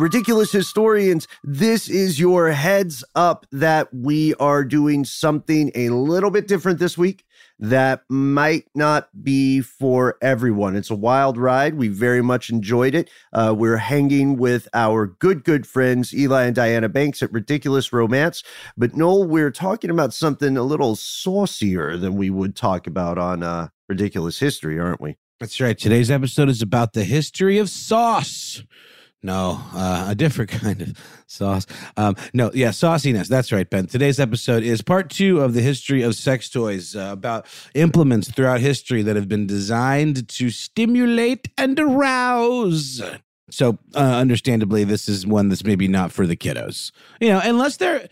Ridiculous historians. This is your heads up that we are doing something a little bit different this week that might not be for everyone. It's a wild ride. We very much enjoyed it. Uh, we're hanging with our good, good friends, Eli and Diana Banks at Ridiculous Romance. But Noel, we're talking about something a little saucier than we would talk about on uh, Ridiculous History, aren't we? That's right. Today's episode is about the history of sauce. No, uh, a different kind of sauce. Um, no, yeah, sauciness. That's right, Ben. Today's episode is part two of the history of sex toys, uh, about implements throughout history that have been designed to stimulate and arouse. So, uh, understandably, this is one that's maybe not for the kiddos. You know, unless they're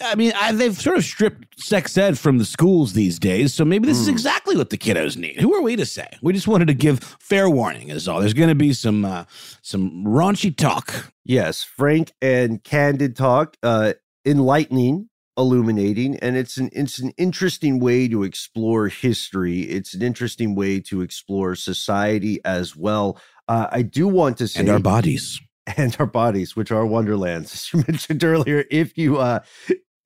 I mean, I, they've sort of stripped sex ed from the schools these days, so maybe this mm. is hmm. exactly what the kiddos need. Who are we to say? We just wanted to give fair warning. Is all. There's going to be some uh, some raunchy talk. Yes, frank and candid talk, uh, enlightening, illuminating, and it's an it's an interesting way to explore history. It's an interesting way to explore society as well. Uh, I do want to say, and our bodies and our bodies, which are wonderlands, as you mentioned earlier. If you uh,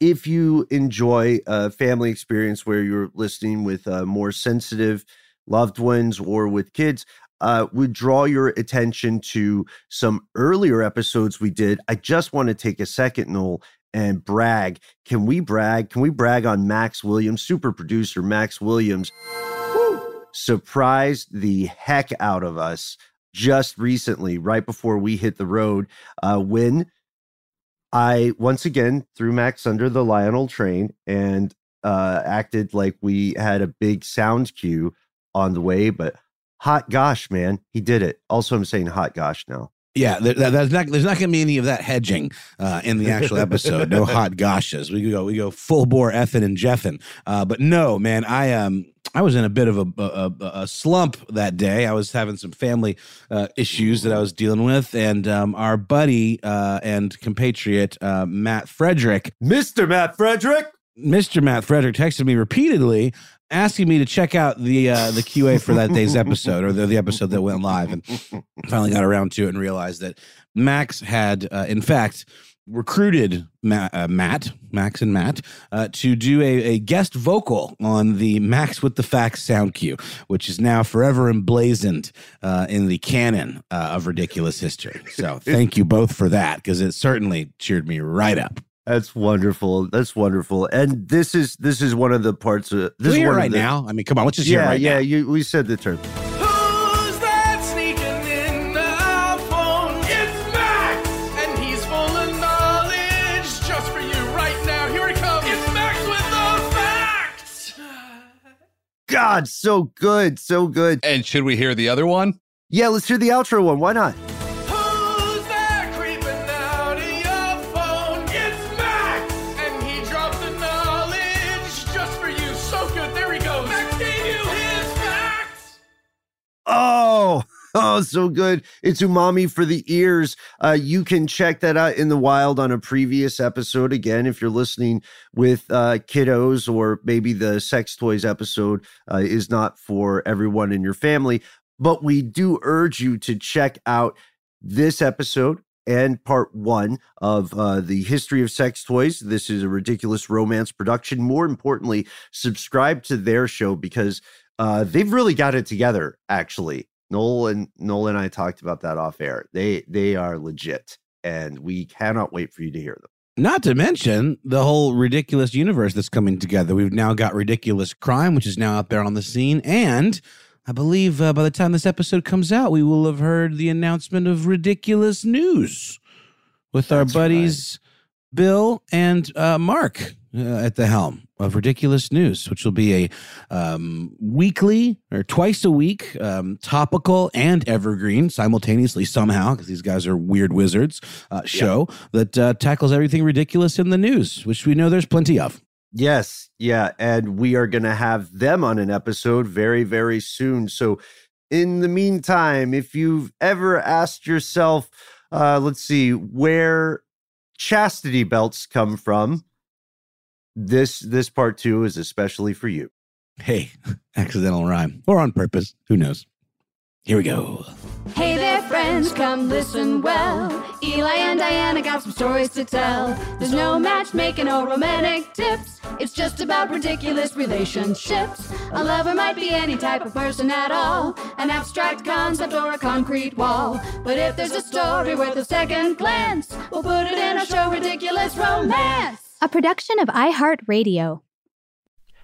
if you enjoy a family experience where you're listening with uh, more sensitive loved ones or with kids, uh, would draw your attention to some earlier episodes we did. I just want to take a second, Noel, and brag. Can we brag? Can we brag on Max Williams, super producer Max Williams? Woo, surprised the heck out of us just recently, right before we hit the road, uh, when I once again threw Max under the Lionel train and uh, acted like we had a big sound cue on the way. But hot gosh, man, he did it. Also, I'm saying hot gosh now. Yeah, there, there's not there's not going to be any of that hedging uh, in the actual episode. no hot goshes. We go we go full bore effing and jeffing. Uh, but no, man, I um I was in a bit of a, a, a slump that day. I was having some family uh, issues that I was dealing with, and um, our buddy uh, and compatriot uh, Matt Frederick, Mister Matt Frederick, Mr. Matt Frederick texted me repeatedly asking me to check out the uh, the QA for that day's episode or the, the episode that went live, and finally got around to it and realized that Max had, uh, in fact, recruited Matt, uh, Matt Max and Matt, uh, to do a, a, guest vocal on the Max with the Facts sound cue, which is now forever emblazoned uh, in the canon uh, of ridiculous history. So thank you both for that because it certainly cheered me right up. That's wonderful. That's wonderful. And this is this is one of the parts of this is one right the, now. I mean, come on, let's just yeah, right yeah, now. you we said the term. God, so good, so good. And should we hear the other one? Yeah, let's hear the outro one. Why not? Oh, oh, so good. It's umami for the ears. Uh, you can check that out in the wild on a previous episode. Again, if you're listening with uh, kiddos or maybe the sex toys episode uh, is not for everyone in your family. But we do urge you to check out this episode and part one of uh, the history of sex toys. This is a ridiculous romance production. More importantly, subscribe to their show because uh, they've really got it together. Actually, Noel and Noel and I talked about that off air. They they are legit, and we cannot wait for you to hear them. Not to mention the whole ridiculous universe that's coming together. We've now got ridiculous crime, which is now out there on the scene, and I believe uh, by the time this episode comes out, we will have heard the announcement of ridiculous news with our That's buddies Bill and uh, Mark at the helm of ridiculous news, which will be a um, weekly or twice a week um, topical and evergreen simultaneously somehow because these guys are weird wizards uh, show that uh, tackles everything ridiculous in the news, which we know there's plenty of. Yes, yeah, and we are going to have them on an episode very, very soon. So, in the meantime, if you've ever asked yourself, uh, let's see, where chastity belts come from, this this part two is especially for you. Hey, accidental rhyme or on purpose, who knows? Here we go. Hey there, friends, come listen well. Eli and Diana got some stories to tell. There's no matchmaking or romantic tips. It's just about ridiculous relationships. A lover might be any type of person at all, an abstract concept or a concrete wall. But if there's a story worth a second glance, we'll put it in our show, Ridiculous Romance. A production of iHeartRadio.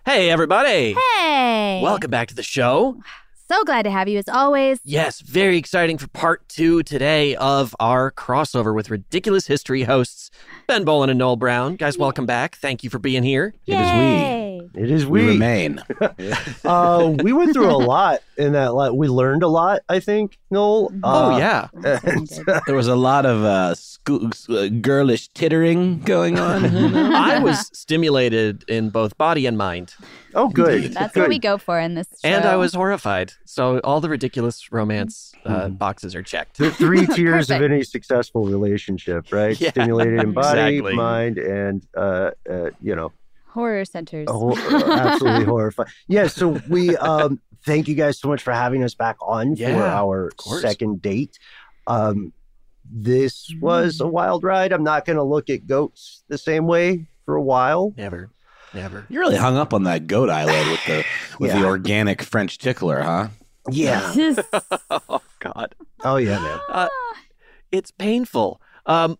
Hey, everybody! Hey! Welcome back to the show. So glad to have you as always. Yes, very exciting for part two today of our crossover with Ridiculous History hosts Ben Bowlin and Noel Brown. Guys, welcome back. Thank you for being here. It is we. Yay. It is We we. remain. uh, we went through a lot in that. Li- we learned a lot, I think, Noel. oh, Uh, yeah. There was a lot of uh, school, uh, girlish tittering going on. I was stimulated in both body and mind, Oh, good. That's good. what we go for in this show. and I was horrified. So all the ridiculous romance uh, Hmm. boxes are checked. The three tiers of any successful relationship, right? Yeah, Stimulated in body, exactly. mind, and uh, uh, you know, horror centers. a whole, uh, absolutely horrifying. Yeah. So we um, thank you guys so much for having us back on for our second date. Um, this was a wild ride. I'm not going to look at goats the same way for a while. Never, never. You really hung up on that goat eyelid with the with the organic French tickler, huh? Yeah. oh, God. Oh yeah, man. Uh, it's painful. Um,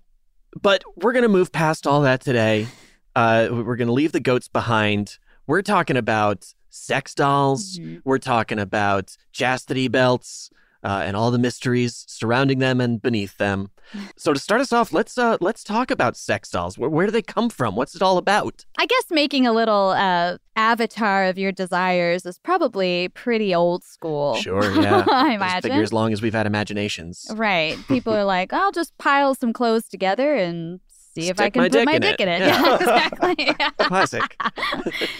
but we're going to move past all that today. Uh, we're going to leave the goats behind. We're talking about sex dolls. Mhm. We're talking about chastity belts uh, and all the mysteries surrounding them and beneath them. So to start us off, let's uh, let's talk about sex dolls. Where, where do they come from? What's it all about? I guess making a little uh, avatar of your desires is probably pretty old school. Sure, yeah. I imagine. figure as long as we've had imaginations. Right. People are like, I'll just pile some clothes together and see if I can put my dick in it. Yeah. Yeah, exactly. Classic.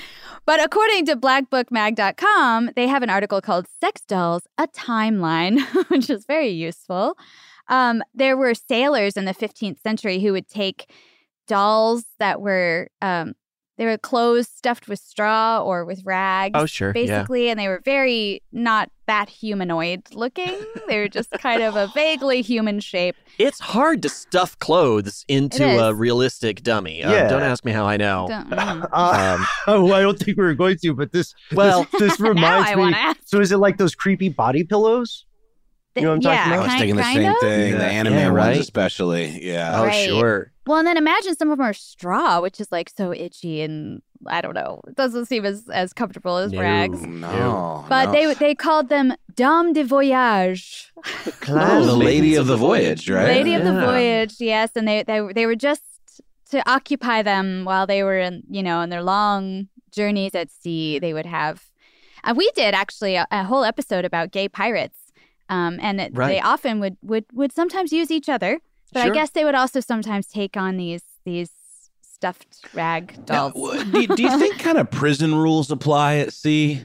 But according to blackbookmag.com, they have an article called Sex Dolls, a Timeline, which is very useful. Um, there were sailors in the 15th century who would take dolls that were, um, they were clothes stuffed with straw or with rags. Oh, sure. Yeah. Basically, and they were very not that humanoid looking. they were just kind of a vaguely human shape. It's hard to stuff clothes into a realistic dummy. Um, Yeah. don't ask me how I know. Don't- mm. Uh, Um, oh, I don't think we were going to, but this Well, this, this now reminds I me. ask. So is it like those creepy body pillows? You know what I'm talking about? I was kind- thinking the same of. thing. Yeah. The anime Yeah, ones, right? especially. Yeah. oh, Right. sure. Well, and then imagine some of them are straw, which is like so itchy and I don't know. It doesn't seem as, as comfortable as No. rags. No. But no. they they called them Dame de Voyage, Oh, the lady of the voyage, right? Lady of the Voyage. Yes, and they they they were just to occupy them while they were in you know in their long journeys at sea. They would have Uh, we did actually a, a whole episode about gay pirates, um, and it, they often would would would sometimes use each other, but I guess they would also sometimes take on these these stuffed rag dolls. w- do, do you think kind of prison rules apply at sea?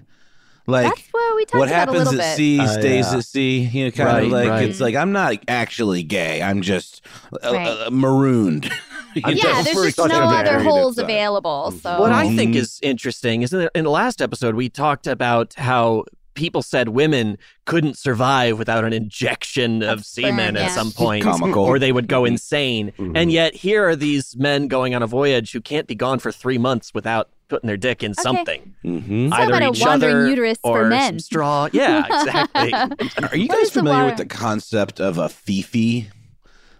Like That's what we talked what about a happens little at bit. sea Uh, stays yeah. at sea. You know, kind Right, of like right. it's like I'm not actually gay. I'm just uh, Right. uh, marooned. You I'm know? yeah, there's just no other holes available. So What I think Mhm. is interesting is in the, in the last episode we talked about how people said women couldn't survive without an injection of, Of semen sperm, at yeah. some point, Comical. or they would go insane. Mhm. And yet here are these men going on a voyage who can't be gone for three months without putting their dick in something, Mhm. Either about a each wandering other uterus for or men. some straw. Yeah, exactly. Are you guys familiar with the concept of a fifi?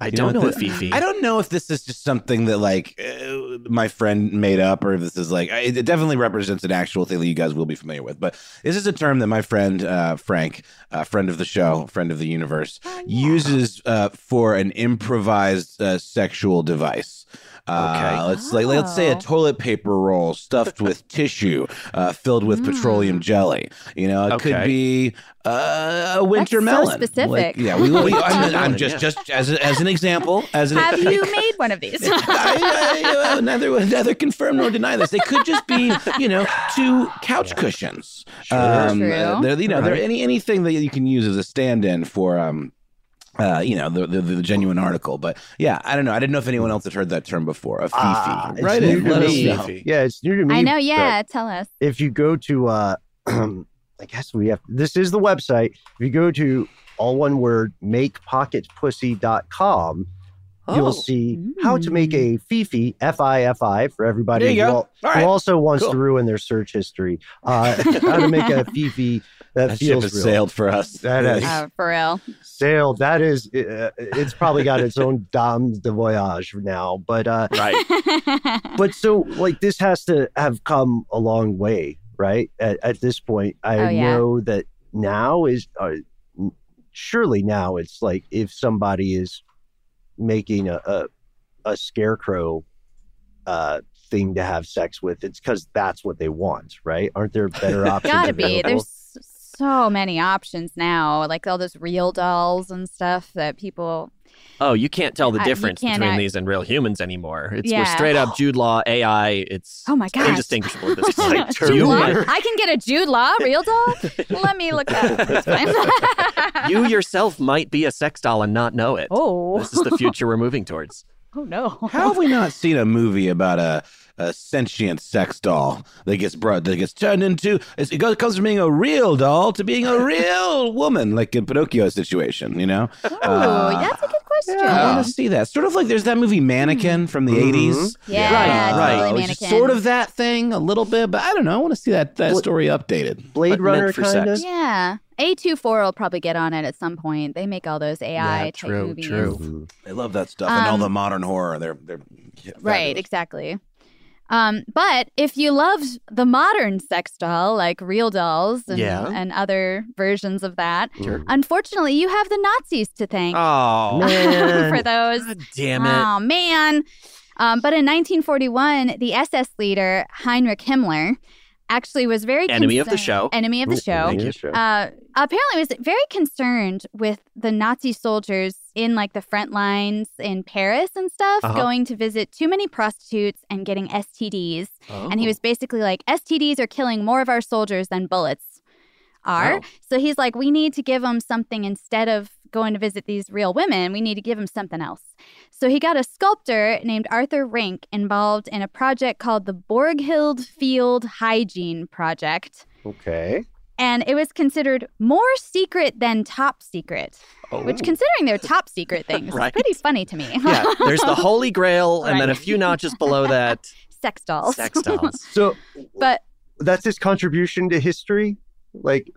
I You don't know what what the- Fifi. I don't know if this is just something that like uh, my friend made up, or if this is like it definitely represents an actual thing that you guys will be familiar with. But this is a term that my friend uh, Frank, uh, friend of the show, friend of the universe, Oh, uses uh, for an improvised uh, sexual device. Uh, Okay. Let's like let's say a Oh. toilet paper roll stuffed with tissue, uh, filled with petroleum jelly. You know, it could be uh, a winter so melon. specific. Like, yeah, we, we, I'm, I'm just just as as an example. As an Have you made one of these? I, I, I, neither neither confirm nor deny this. They could just be, you know, two couch cushions. Um, True. uh, you know, they're Right. any anything that you can use as a stand-in for, um, uh, you know, the, the the genuine article. But yeah, I don't know. I didn't know if anyone else had heard that term before. A fifi, Ah, it's right? new in, to let us me. know. Yeah, it's new to me. I know. Yeah, tell us. If you go to, uh, I guess we have, this is the website. If you go to all one word, makepocketpussy.com, Oh. you'll see how to make a Fifi, F I F I, for everybody There who, go. All who right. also wants Cool. to ruin their search history. Uh, how to make a Fifi that, That ship has real. sailed for us. That is. Oh, for real. Sailed. That is, uh, it's probably got its own Dame de Voyage now. But uh, Right. but so like this has to have come a long way right at, at this point i Oh, yeah. know that now is uh, surely now it's like if somebody is making a a, a scarecrow uh thing to have sex with it's because that's what they want right aren't there better options Gotta be. available? There's so many options now, like all those real dolls and stuff that people. Oh, you can't tell the Uh, difference can't between these and real humans anymore. It's we're straight up Jude Law AI. It's Oh my god, indistinguishable at this like point. Jude Terminator. Law? you, I can get a Jude Law real doll. Let me look that up. You yourself might be a sex doll and not know it. oh. This is the future we're moving towards. oh no. How have we not seen a movie about a, a sentient sex doll that gets brought that gets turned into it's- it goes comes from being a real doll to being a real woman, like in Pinocchio situation, you know? Oh, Uh, that's a good question. I want to see that. Sort of like there's that movie Mannequin from the Mhm. 80s. Yeah, Right, right. totally which is mannequin. sort of that thing a little bit, but I don't know. I want to see that that What- story updated. blade But runner for kind of sex. Yeah. A24 will probably get on it at some point. They make all those AI Yeah, type true, movies. true. I love that stuff and all Um, the modern horror. They're they're yeah, Right, exactly. Um, but if you love the modern sex doll, like real dolls and, Yeah. and other versions of that, Sure. unfortunately, you have the Nazis to thank Oh, Man. for those. God damn it. Oh, man. Um, but in 1941, the SS leader, Heinrich Himmler, actually was very Enemy of the concerned- show. Enemy of the show. enemy of the show. Uh, apparently was very concerned with the Nazi soldiers in like the front lines in Paris and stuff, Uh-huh. going to visit too many prostitutes and getting STDs. And he Oh. was basically like, STDs are killing more of our soldiers than bullets are. Wow. So he's like, we need to give them something instead of going to visit these real women. We need to give them something else. So he got a sculptor named Arthur Rink involved in a project called the Borghild Field Hygiene Project okay and it was considered more secret than top secret. Which, oh. considering they're top secret things, Right. is pretty funny to me. yeah, there's the Holy Grail, and then a few notches below that, sex dolls. sex dolls. so but that's his contribution to history like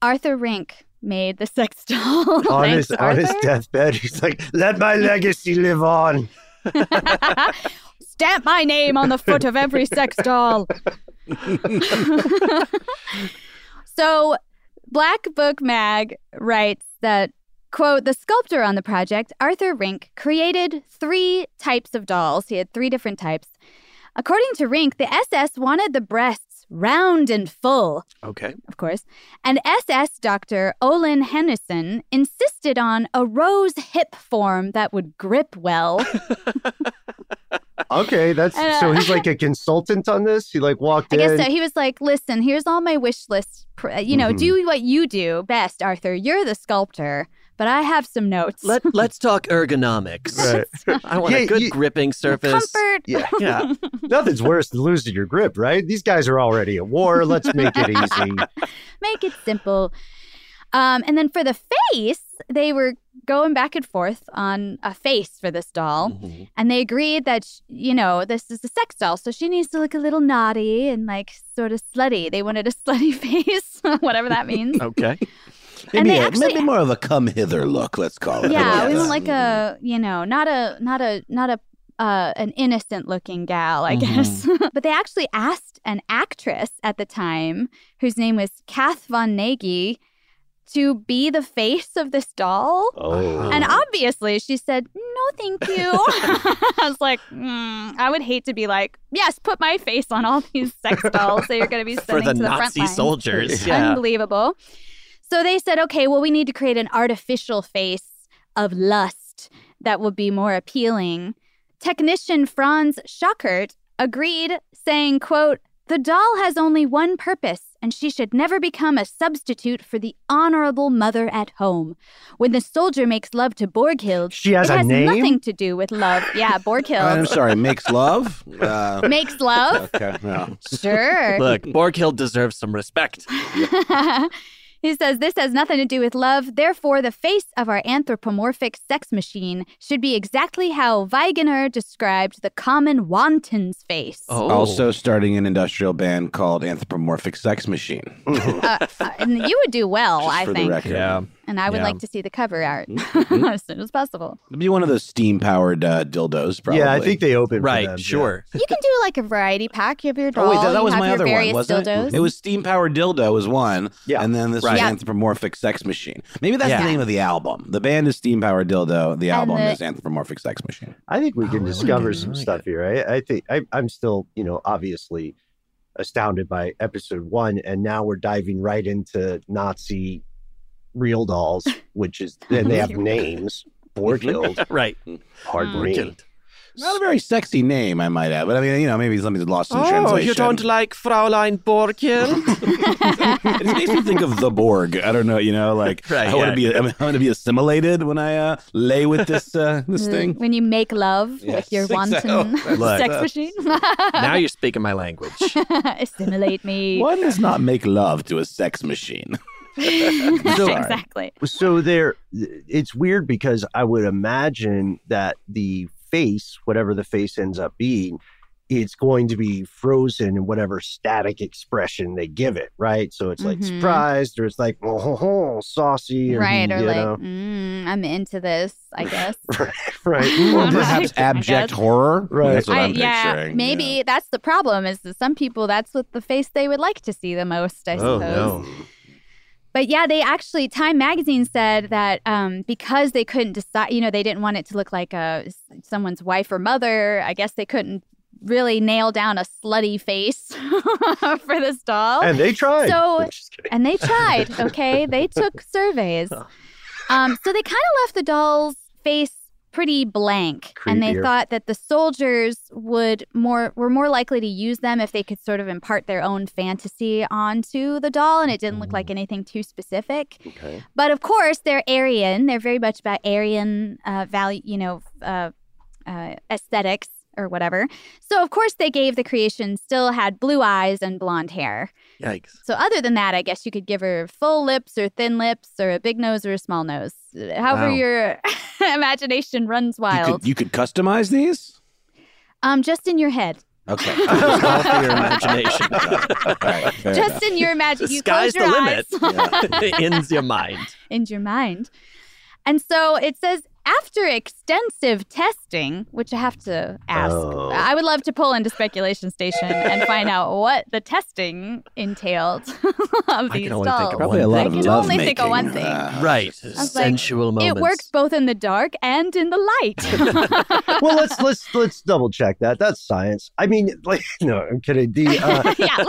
Arthur Rink made the sex doll. on his on his deathbed he's like let my legacy live on Stamp my name on the foot of every sex doll. so, Black Book Mag writes that, quote, the sculptor on the project, Arthur Rink, created three types of dolls. He had three different types. According to Rink, the SS wanted the breasts round and full, Okay. of course. And SS doctor Olen Hannussen insisted on a rose hip form that would grip well. Okay, that's uh, so he's like a consultant on this. He like walked I in. guess so. He was like, "Listen, here's all my wish list. pr- You know, Mhm. do what you do best, Arthur. You're the sculptor, but I have some notes. Let Let's talk ergonomics. Right. I want Yeah, a good you- gripping surface. Comfort. Yeah. Yeah. Nothing's worse than losing your grip, right? These guys are already at war. Let's make it easy. Make it simple. Um, and then for the face, they were going back and forth on a face for this doll. Mhm. And they agreed that, sh- you know, this is a sex doll, so she needs to look a little naughty and like sort of slutty. They wanted a slutty face, whatever that means. Okay. And Maybe, they a, actually- maybe more of a come hither look. Let's call it. How yeah, about we want like a, you know, not a, not a, not a, uh, an innocent looking gal, I guess. but they actually asked an actress at the time, whose name was Kath Von Nagy, to be the face of this doll. Oh. And obviously, she said, "No, thank you." I was like, mm, "I would hate to be like, yes, put my face on all these sex dolls that you're going to be For sending the to the front Nazi lines." soldiers. Yeah. Unbelievable. So they said, "Okay, well, we need to create an artificial face of lust that will be more appealing." Technician Franz Tschakert agreed, saying, "Quote." The doll has only one purpose, and she should never become a substitute for the honorable mother at home. When the soldier makes love to Borghild, She has it a has name? nothing to do with love. Yeah, Borghild. I'm sorry. Makes love. Uh, makes love. okay. No. Sure. Look, Borghild deserves some respect. he says this has nothing to do with love. Therefore, the face of our anthropomorphic sex machine should be exactly how Weininger described the common wanton's face. Oh. Also starting an industrial band called Anthropomorphic Sex Machine. Uh, uh, and you would do well, Just I for think. the record. Yeah. And I would Yeah. like to see the cover art Mhm. as soon as possible. It'd be one of those steam powered uh, dildos, probably. Yeah, I think they opened. for Right, them, yeah. sure. You can do like a variety pack. You have your doll. Oh wait, that, that you was my other one, wasn't dildos. it? It was steam powered dildo was one, Yeah. and then this Right. was Yeah. anthropomorphic sex machine. Maybe that's Yeah. the name of the album. The band is steam powered dildo. The album the- is anthropomorphic sex machine. I think we Oh, can I like discover it. Some like stuff here. I, I think I, I'm still, you know, obviously astounded by episode one, and now we're diving right into Nazi real dolls, which is and they have names. Borghild, Right. pardon Mm. me. Not a very sexy name, I might add. But I mean, you know, maybe something's lost in translation. Oh, translation. you don't like Fraulein Borghild? it just makes me think of the Borg. I don't know, you know, like Right, I want yeah. to be, I want to be assimilated when I uh, lay with this uh, this thing. When you make love Yes, with your wanton Oh, sex machine. now you're speaking my language. Assimilate me. One does not make love to a sex machine. Sorry. exactly. So there, it's weird because I would imagine that the face, whatever the face ends up being, it's going to be frozen in whatever static expression they give it, right? So it's like Mhm. surprised, or it's like oh, ho, ho, saucy, or, Right, or you like, know, mm, I'm into this, I guess. right? Or Right. perhaps abject horror. Right. That's what I- I'm yeah, picturing. maybe yeah. that's the problem. Is that some people that's what the face they would like to see the most. I Oh, suppose. no. But yeah, they actually Time Magazine said that um, because they couldn't decide, you know, they didn't want it to look like a someone's wife or mother. I guess they couldn't really nail down a slutty face for this doll. And they tried. So- I'm just kidding. And they tried, okay? they took surveys. Um, so they kind of left the doll's face pretty blank. And they thought that the soldiers would more were more likely to use them if they could sort of impart their own fantasy onto the doll and it didn't look like anything too specific. Okay. But of course, they're Aryan. They're very much about Aryan uh, value, you know, uh, uh, aesthetics or whatever. So of course, they gave the creation still had blue eyes and blonde hair. Yikes. So other than that, I guess you could give her full lips or thin lips or a big nose or a small nose. However, Wow. your imagination runs You wild. could, you could customize these. um, just in your head. Okay. All for your imagination. All right, fair just in your imagination. You sky's close your the eyes limit. In your mind. in your mind. And so it says after extensive testing, which I have to ask, Oh. I would love to pull into Speculation Station and find out what the testing entailed of I these can only think dolls. of Probably a one lot I of can love only making. think of one thing. uh, Right. was like, Sensual moments. It works both in the dark and in the light. well, let's let's let's double check that. That's science. I mean, like, no, I'm kidding. The uh, yeah.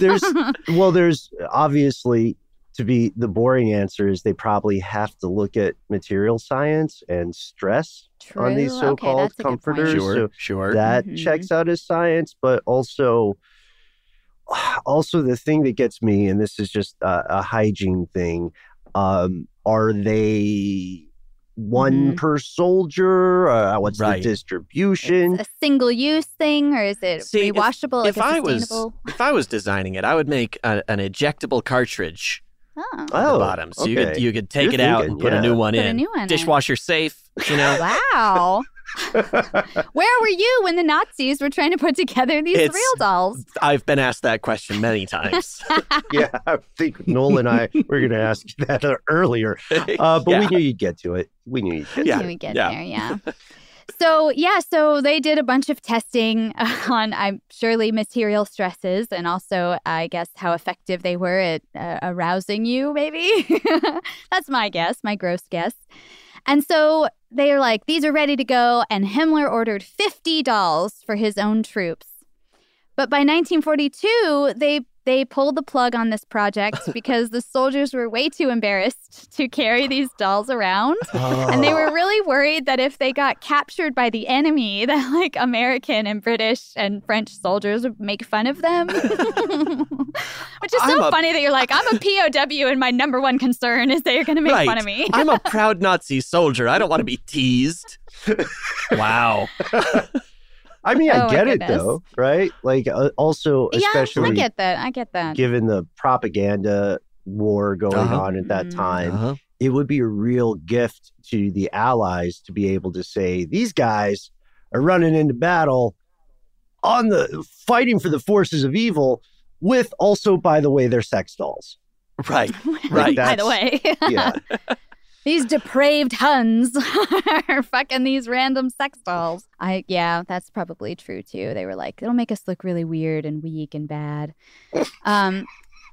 there's well, there's obviously to be the boring answer is they probably have to look at material science and stress on these so-called okay, that's a good point. comforters. Sure, So sure. that Mhm. checks out as science, but also also the thing that gets me, and this is just a, a hygiene thing, um, are they one Mhm. per soldier? Uh, what's Right. the distribution? a single use thing or is it See, if- rewashable? if like a I was if I was designing it, I would make a, an ejectable cartridge Oh. Oh, the bottom, so you could you could take You're it out and put yeah. a new one Put a in. new one in. Dishwasher safe, you know. Wow. Where were you when the Nazis were trying to put together these It's- real dolls? I've been asked that question many times. yeah, I think Noel and I were going to ask that uh, earlier, uh, but Yeah. we knew you'd get to it. We knew you'd get Yeah, Can we get yeah. there? Yeah. So yeah, so they did a bunch of testing on, I'm surely material stresses, and also I guess how effective they were at uh, arousing you. Maybe that's my guess, my gross guess. And so they are like, these are ready to go, and Himmler ordered 50 dolls for his own troops. But by 1942, they they pulled the plug on this project because the soldiers were way too embarrassed to carry these dolls around. And they were oh. really worried that if they got captured by the enemy, that like American and British and French soldiers would make fun of them. Which is so I'm a- funny that you're like, I'm a POW and my number one concern is that you're going to make right. fun of me. I'm a proud Nazi soldier. I don't want to be teased. wow. I mean, Oh, I get it though, right? Like, uh, also, yeah, especially I get that. I get that. given the propaganda war going Uh-huh. on at that Mhm. time, Uh-huh. it would be a real gift to the Allies to be able to say, these guys are running into battle on the fighting for the forces of evil with also, by the way, their sex dolls. Right. Like, Right. By the way. Yeah. These depraved Huns are fucking these random sex dolls. I yeah, that's probably true too. They were like, it'll make us look really weird and weak and bad. Um,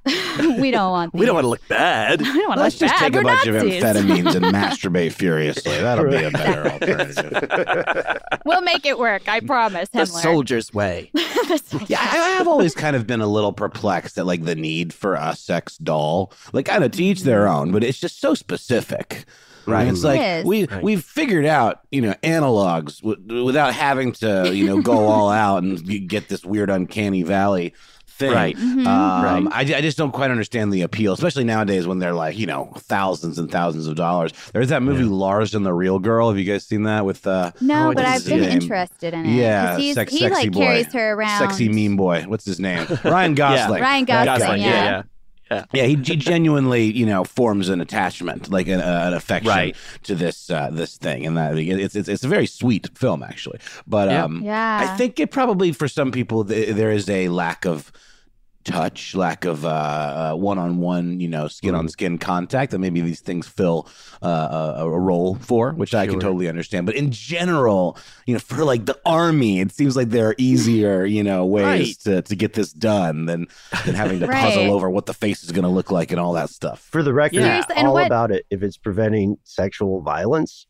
we don't want. We don't want to look bad. We don't want to Let's just bad. take a We're bunch Nazis. of amphetamines and masturbate furiously. That'll be a better alternative. We'll make it work. I promise. The Himmler. soldier's way. The soldier. Yeah, I, I have always kind of been a little perplexed at like the need for a sex doll. Like, kind of to each their own, but it's just so specific. Right, it's Mm. like It is. we Right. we've figured out you know analogs w- without having to you know go all out and get this weird uncanny valley thing. Right. Mhm. Um, Right. I, I just don't quite understand the appeal, especially nowadays when they're like, you know, thousands and thousands of dollars. There's that movie Lars and the Real Girl. Have you guys seen that with uh No, Oh, but I've been name. interested in it. Yeah, he's, sex- he sexy like boy. carries her around. sexy meme boy? What's his name? Ryan Gosling. Ryan That Gosling, guy. yeah. Yeah. Yeah, he, he genuinely, you know, forms an attachment, like an, uh, an affection Right. to this uh, this thing, and that it's, it's it's a very sweet film actually. But Yeah. um, Yeah. I think it probably for some people th- there is a lack of touch, lack of uh, one on one, you know, skin on skin contact that maybe these things fill uh, a, a role for, which I can totally understand. But in general, you know, for like the army, it seems like there are easier, you know, ways Right. to, to get this done than, than having to Right. puzzle over what the face is going to look like and all that stuff. For the record, Yeah. Seriously, all what- about it if it's preventing sexual violence.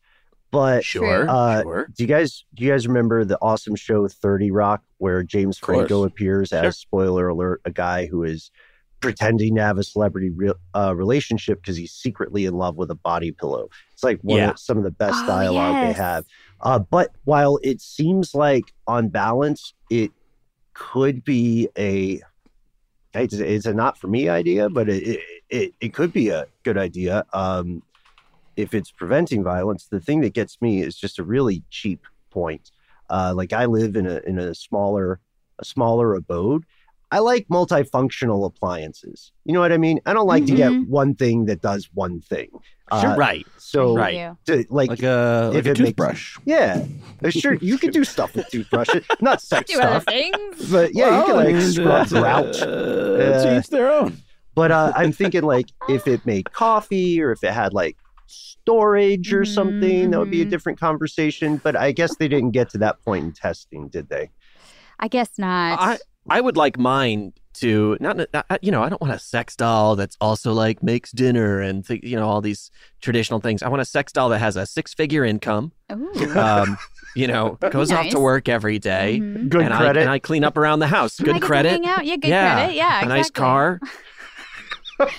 But Sure. Uh, sure. do you guys do you guys remember the awesome show 30 Rock where James. Franco appears Sure. as spoiler alert a guy who is pretending to have a celebrity re- uh, relationship because he's secretly in love with a body pillow. It's like one Yeah. of some of the best Oh, dialogue yes. they have. Uh, but while it seems like on balance it could be a it's, it's a not for me idea, but it, it it it could be a good idea. Um, if it's preventing violence, the thing that gets me is just a really cheap point. Uh, like I live in a in a smaller a smaller abode. I like multifunctional appliances. You know what I mean? I don't like to get one thing that does one thing. Uh, right. So, Right. To, like, Like a, If like a it makes- toothbrush. yeah, uh, sure, you can do stuff with toothbrushes, not sex Do other stuff, things. but yeah, you can like mean, scrub uh, grout. uh, to Uh, each their own. But uh, I'm thinking like if it made coffee or if it had like storage or something, that would be a Mhm. different conversation. But I guess they didn't get to that point in testing, did they? I guess not. I I would like mine to not, not you know I don't want a sex doll that's also like makes dinner and th- you know all these traditional things. I want a sex doll that has a six figure income. Ooh. Um, you know, goes off to work every day. Mhm. Good and credit. I, and I clean up around the house. Good credit. hang out. Yeah, good Yeah. credit. Yeah, a nice car.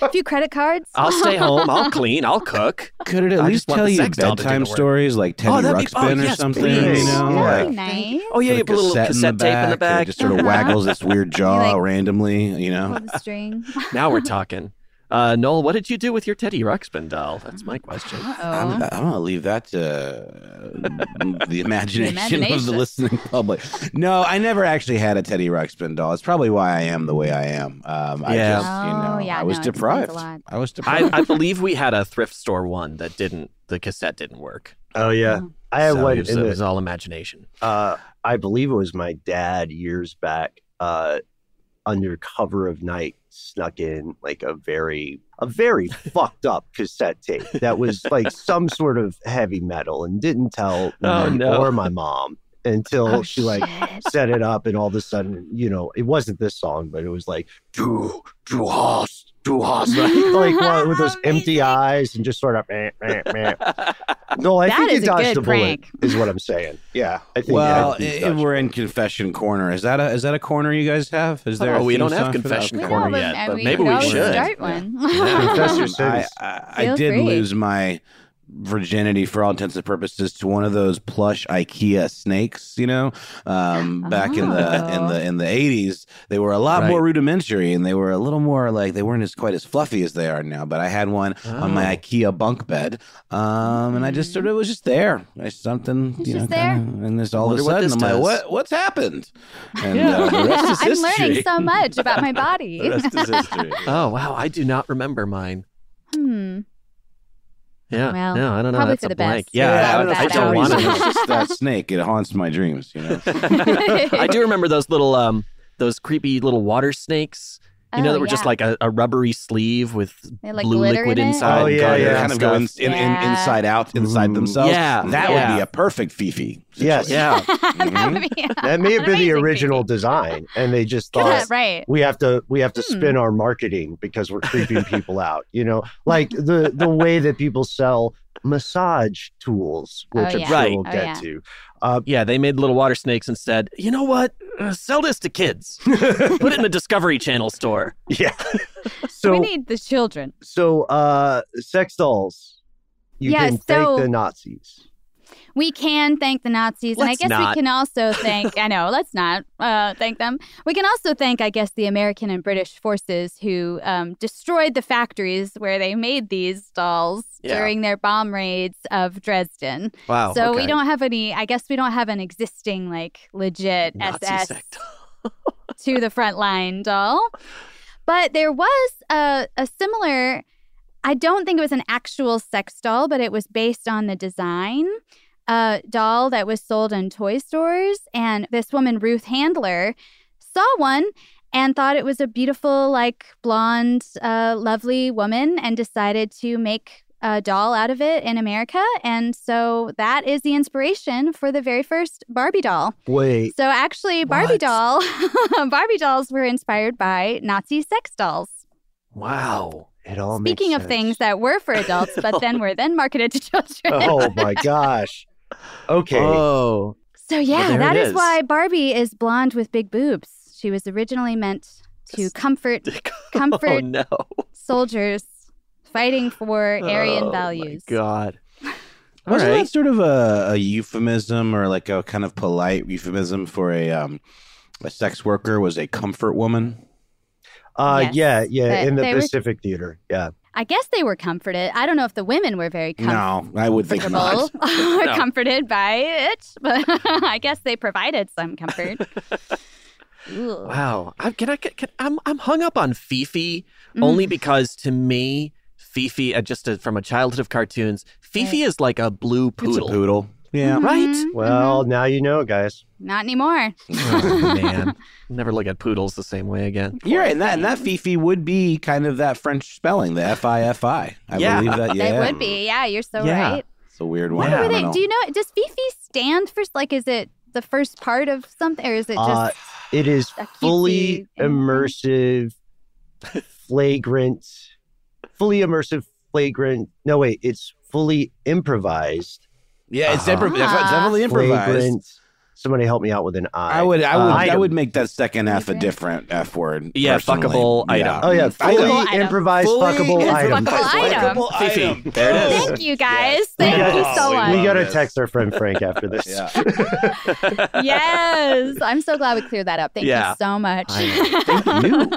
A few credit cards. I'll stay home. I'll clean. I'll cook. Could it at I least tell the you sex doll to do bedtime stories like Teddy Oh, that'd be- oh, Ruxpin oh, or yes, something? please. You know, Yeah. That'd like be nice. Oh yeah, you a put a little cassette cassette tape in the and back. It just sort of waggles its weird jaw like- randomly. You know, string. now we're talking. Uh, Noel, what did you do with your Teddy Ruxpin doll? That's my question. I'm, I'm gonna leave that to uh, the imagination, of the listening public. No, I never actually had a Teddy Ruxpin doll. It's probably why I am the way I am. Um, I Yeah. just, you Oh, yeah, I was no, it explains a deprived. I was deprived. I believe we had a thrift store one that didn't. The cassette didn't work. Oh yeah, Oh. I had So one it was, it was all imagination. uh, I believe it was my dad years back, uh, under cover of night, snuck in like a very, a very fucked up cassette tape that was like some sort of heavy metal and didn't tell Oh, me no. or my mom until Oh, she like shit. set it up and all of a sudden, you know, it wasn't this song, but it was like, du, du hast, du hast, like one with those empty eyes and just sort of, meh, meh, meh. No, I That think is you a dodged the bullet, prank. is what I'm saying. Yeah, I think. well, yeah, i- dodged we're in confession corner. Is that a is that a corner you guys have? Is there? Oh, a we don't have song for that? confession corner yet, but maybe we should. Start one. Confess your. I, I, I did free. lose my virginity for all intents and purposes to one of those plush IKEA snakes. You know, um, back in the in Oh. the in the eighties, they were a lot Right. more rudimentary and they were a little more like they weren't as quite as fluffy as they are now. But I had one on my Oh. IKEA bunk bed, um, and I just sort of was just there. I something It's you know, just there? kinda- and this all of a sudden I'm like, what what's happened? And Yeah. uh, the rest is I'm learning so much about my body. The rest is history. Oh wow, I do not remember mine. hmm. Yeah, Well, no, I don't know. probably That's for a the blank. best. Yeah, Yeah, I, I don't I don't for want to. It's just that snake. It haunts my dreams. You know. I do remember those little um those creepy little water snakes. You know Oh, that were just like a, a rubbery sleeve with had, like, blue liquid in inside. Oh, yeah, yeah. kind of go in, in, in, inside out, inside Ooh. themselves. Yeah, that would be a perfect Fifi. Yes. situation. Yeah. that would be That may have been the original creepy. design, and they just Yeah, thought right. we have to we have to Hmm. spin our marketing because we're creeping people out. You know, like the the way that people sell massage tools, which Oh, I'm yeah. sure Right. we'll Oh, get yeah. to. Uh, Yeah, they made little water snakes and said, you know what? Uh, sell this to kids. Put it in a Discovery Channel store. yeah. so we need the children. so uh, sex dolls. You Yeah, can so- thank the Nazis. We can thank the Nazis, and I guess not. we can also thank. I know, let's not uh, thank them. We can also thank, I guess, the American and British forces who um, destroyed the factories where they made these dolls Yeah. during their bomb raids of Dresden. Wow. so we don't have any. I guess we don't have an existing like legit Nazi SS to the front line doll. But there was a, a similar, I don't think it was an actual sex doll, but it was based on the design. Uh, doll that was sold in toy stores. And this woman, Ruth Handler, saw one and thought it was a beautiful, like blonde, uh, lovely woman and decided to make a doll out of it in America. And so that is the inspiration for the very first Barbie doll. Wait, So actually, Barbie What? doll, Barbie dolls were inspired by Nazi sex dolls. Wow. it all makes Speaking of sense. things that were for adults, but then were then marketed to children. Oh my gosh. Okay. Oh. So yeah, there that it is. is. why Barbie is blonde with big boobs. She was originally meant to Yes. comfort oh Comfort no. soldiers fighting for Aryan Oh, my values. God. Wasn't right. that sort of a, a euphemism or like a kind of polite euphemism for a um, a sex worker was a comfort woman? Uh, Yes, yeah, yeah, but in the they were- Pacific Theater. Yeah. I guess they were comforted. I don't know if the women were very comfortable. No, I would think not. or No. comforted by it, but I guess they provided some comfort. Wow. I, can I? Can, I'm I'm hung up on Fifi Mm. only because to me, Fifi, uh, just uh from a childhood of cartoons, Fifi is like a blue It's a poodle. Poodle. Yeah. Right? Mhm, Well, now you know, guys. not anymore. Oh, man. Never look at poodles the same way again. You're right, and that and that Fifi would be kind of that French spelling, the F I F I. I Yeah. believe that. Yeah, It would be. Yeah, you're so Yeah. right. It's a weird one. What I were don't they? know. Do you know? Does Fifi stand for like? Is it the first part of something, or is it just? Uh, it is fully immersive, flagrant, fully immersive, flagrant. No, wait, it's fully improvised, yeah, it's, Uh-huh. depri- it's definitely improvised. flagrant. Somebody help me out with an I. I would, I would, Uh, I item. would make that second F a different F word. Yeah, personally. fuckable item. Oh yeah, fully Fuckable item. improvised, Fully fuckable item. improvised Fuckable item. Fifi. item. There it is. Thank you guys. We Thank got- you so much. We love got to text our friend Frank after this. Yes, I'm so glad we cleared that up. Thank Yeah. you so much. Thank you.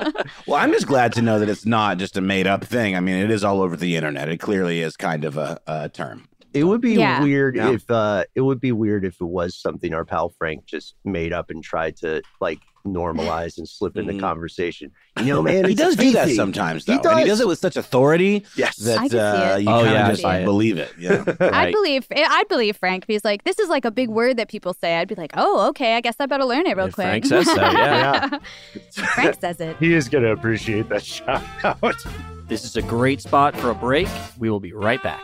Well, I'm just glad to know that it's not just a made up thing. I mean, it is all over the internet. It clearly is kind of a, a term. It would be Yeah. weird Yeah. if uh it would be weird if it was something our pal Frank just made up and tried to like normalize and slip in the Mhm. conversation. You know, man, he does do that Fifi. sometimes, He though. And he does. does it with such authority Yes. that I uh, you Oh, kind yeah, of I just buy it. believe it. Yeah. I believe I'd believe Frank He's like this is like a big word that people say. I'd be like, oh, okay, I guess I better learn it real If quick. Frank says so, yeah. Frank says it. he is gonna appreciate that shout out. This is a great spot for a break. We will be right back.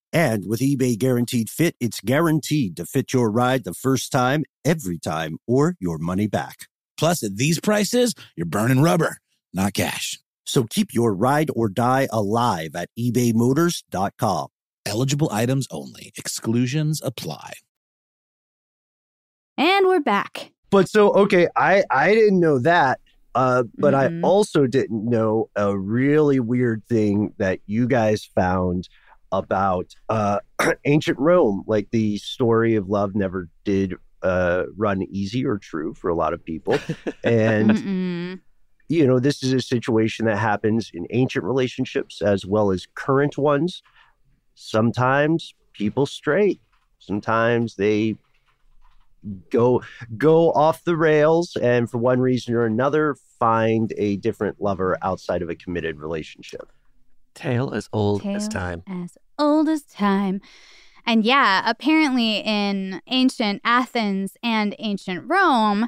And with eBay Guaranteed Fit, it's guaranteed to fit your ride the first time, every time, or your money back. Plus, at these prices, you're burning rubber, not cash. So keep your ride or die alive at ebaymotors.com. Eligible items only. Exclusions apply. And we're back. But so okay, I I didn't know that. Uh, but Mhm. I also didn't know a really weird thing that you guys found about uh, ancient Rome. Like the story of love never did uh, run easy or true for a lot of people, and you know this is a situation that happens in ancient relationships as well as current ones. Sometimes people stray. Sometimes they go go off the rails and for one reason or another find a different lover outside of a committed relationship. Tale as old as time. as old as time. And yeah, apparently in ancient Athens and ancient Rome,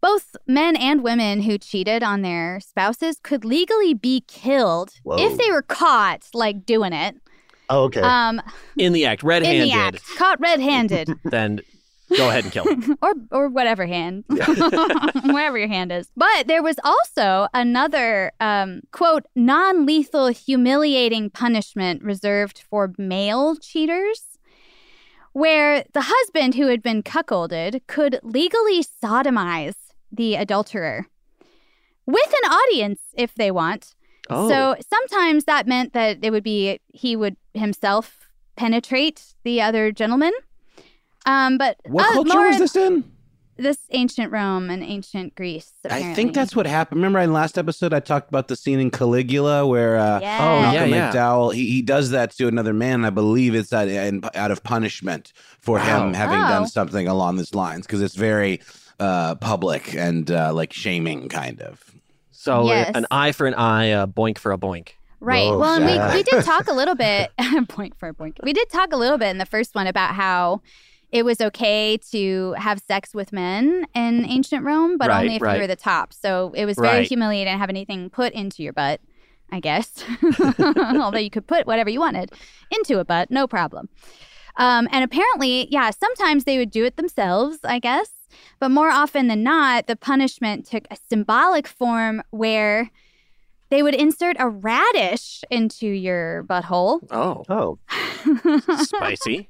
both men and women who cheated on their spouses could legally be killed Whoa. if they were caught like doing it. Oh, okay. Um, In the act, red-handed. the act, caught red-handed, Then go ahead and kill him. or or whatever hand, wherever your hand is. But there was also another um, quote non-lethal, humiliating punishment reserved for male cheaters, where the husband who had been cuckolded could legally sodomize the adulterer with an audience if they want. Oh, So sometimes that meant that it would be he would himself penetrate the other gentleman. Um, but What uh, culture more was this in? This ancient Rome and ancient Greece. I think that's what happened. Remember in last episode I talked about the scene in Caligula where uh, Yeah. Oh, Malcolm yeah, yeah. McDowell he, he does that to another man. I believe it's out, out of punishment for him having Oh. done something along these lines because it's very uh, public and uh, like shaming kind of. so uh, Yes. an eye for an eye, a boink for a boink. Right. Whoa, well, and we, we did talk a little bit, point for a point. We did talk a little bit in the first one about how it was okay to have sex with men in ancient Rome, but Right, only if right. you were the top. So it was very Right. humiliating to have anything put into your butt, I guess. Although you could put whatever you wanted into a butt, no problem. Um, and apparently, yeah, sometimes they would do it themselves, I guess. But more often than not, the punishment took a symbolic form where they would insert a radish into your butthole. Oh, oh. spicy.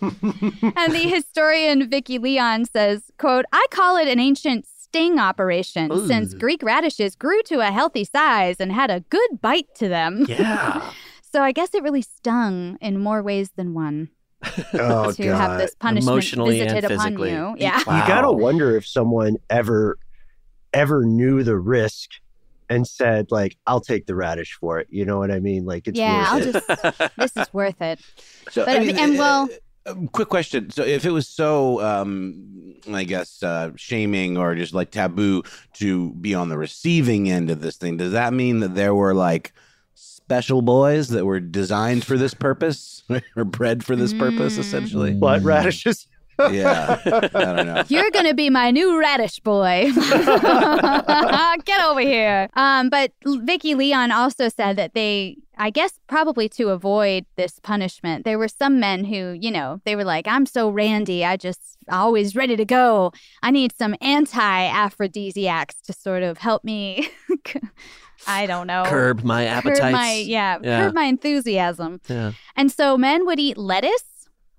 and the historian Vicki Leon says, quote, I call it an ancient sting operation since Greek radishes grew to a healthy size and had a good bite to them. Yeah. So I guess it really stung in more ways than one Oh to have this punishment Emotionally and visited upon you. Yeah. Wow. You gotta wonder if someone ever ever knew the risk and said like I'll take the radish for it. You know what I mean? Like it's yeah, I'll it. just this is worth it. So, But, and well- uh, quick question. So, if it was so, um, I guess, uh, shaming or just like taboo to be on the receiving end of this thing, does that mean that there were like special boys that were designed for this purpose or bred for this purpose, Mm. essentially? what radishes. Yeah, I don't know. You're gonna be my new radish boy. Get over here. Um, but Vicki Leon also said that they, I guess, probably to avoid this punishment, there were some men who, you know, they were like, "I'm so randy, I just always ready to go. I need some anti-aphrodisiacs to sort of help me." I don't know. Curb my appetite. Curb my yeah, Yeah. curb my enthusiasm. Yeah. And so men would eat lettuce,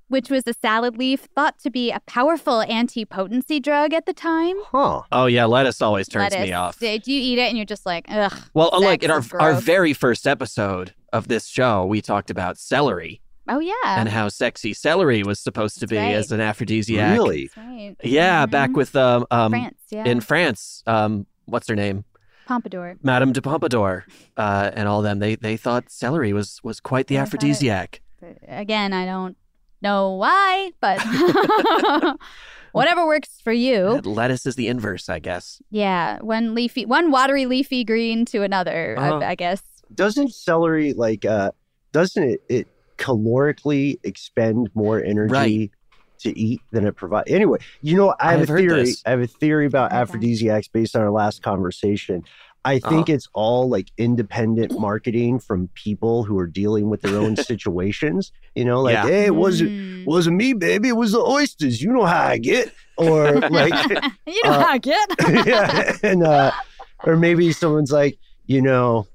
which was a salad leaf thought to be a powerful anti-potency drug at the time. Huh. Oh yeah, lettuce always turns lettuce. me off. Did you eat it and you're just like, ugh. Well, unlike in our Sex is our very first episode of this show, we talked about celery Oh yeah. and how sexy celery was supposed to be right. as an aphrodisiac. Really? That's right. Yeah, back Mhm. with um, um France, yeah. in France, um, what's her name, Pompadour. Madame de Pompadour, uh, and all them. They they thought celery was was quite the They thought it- aphrodisiac. Again, I don't know why, but whatever works for you. And Lettuce is the inverse, I guess. Yeah, one leafy, one watery leafy green to another. Uh-huh. I, I guess. Doesn't celery like uh doesn't it it calorically expend more energy Right. to eat than it provides. Anyway, you know, I have I've a theory. this. I have a theory about Okay. aphrodisiacs based on our last conversation. I think Uh-huh. it's all like independent marketing from people who are dealing with their own situations. You know, like, Yeah. hey, it wasn't Mm. wasn't me, baby. It was the oysters. You know how I get. Or like, you know uh, how I get. yeah, and uh, or maybe someone's like, you know,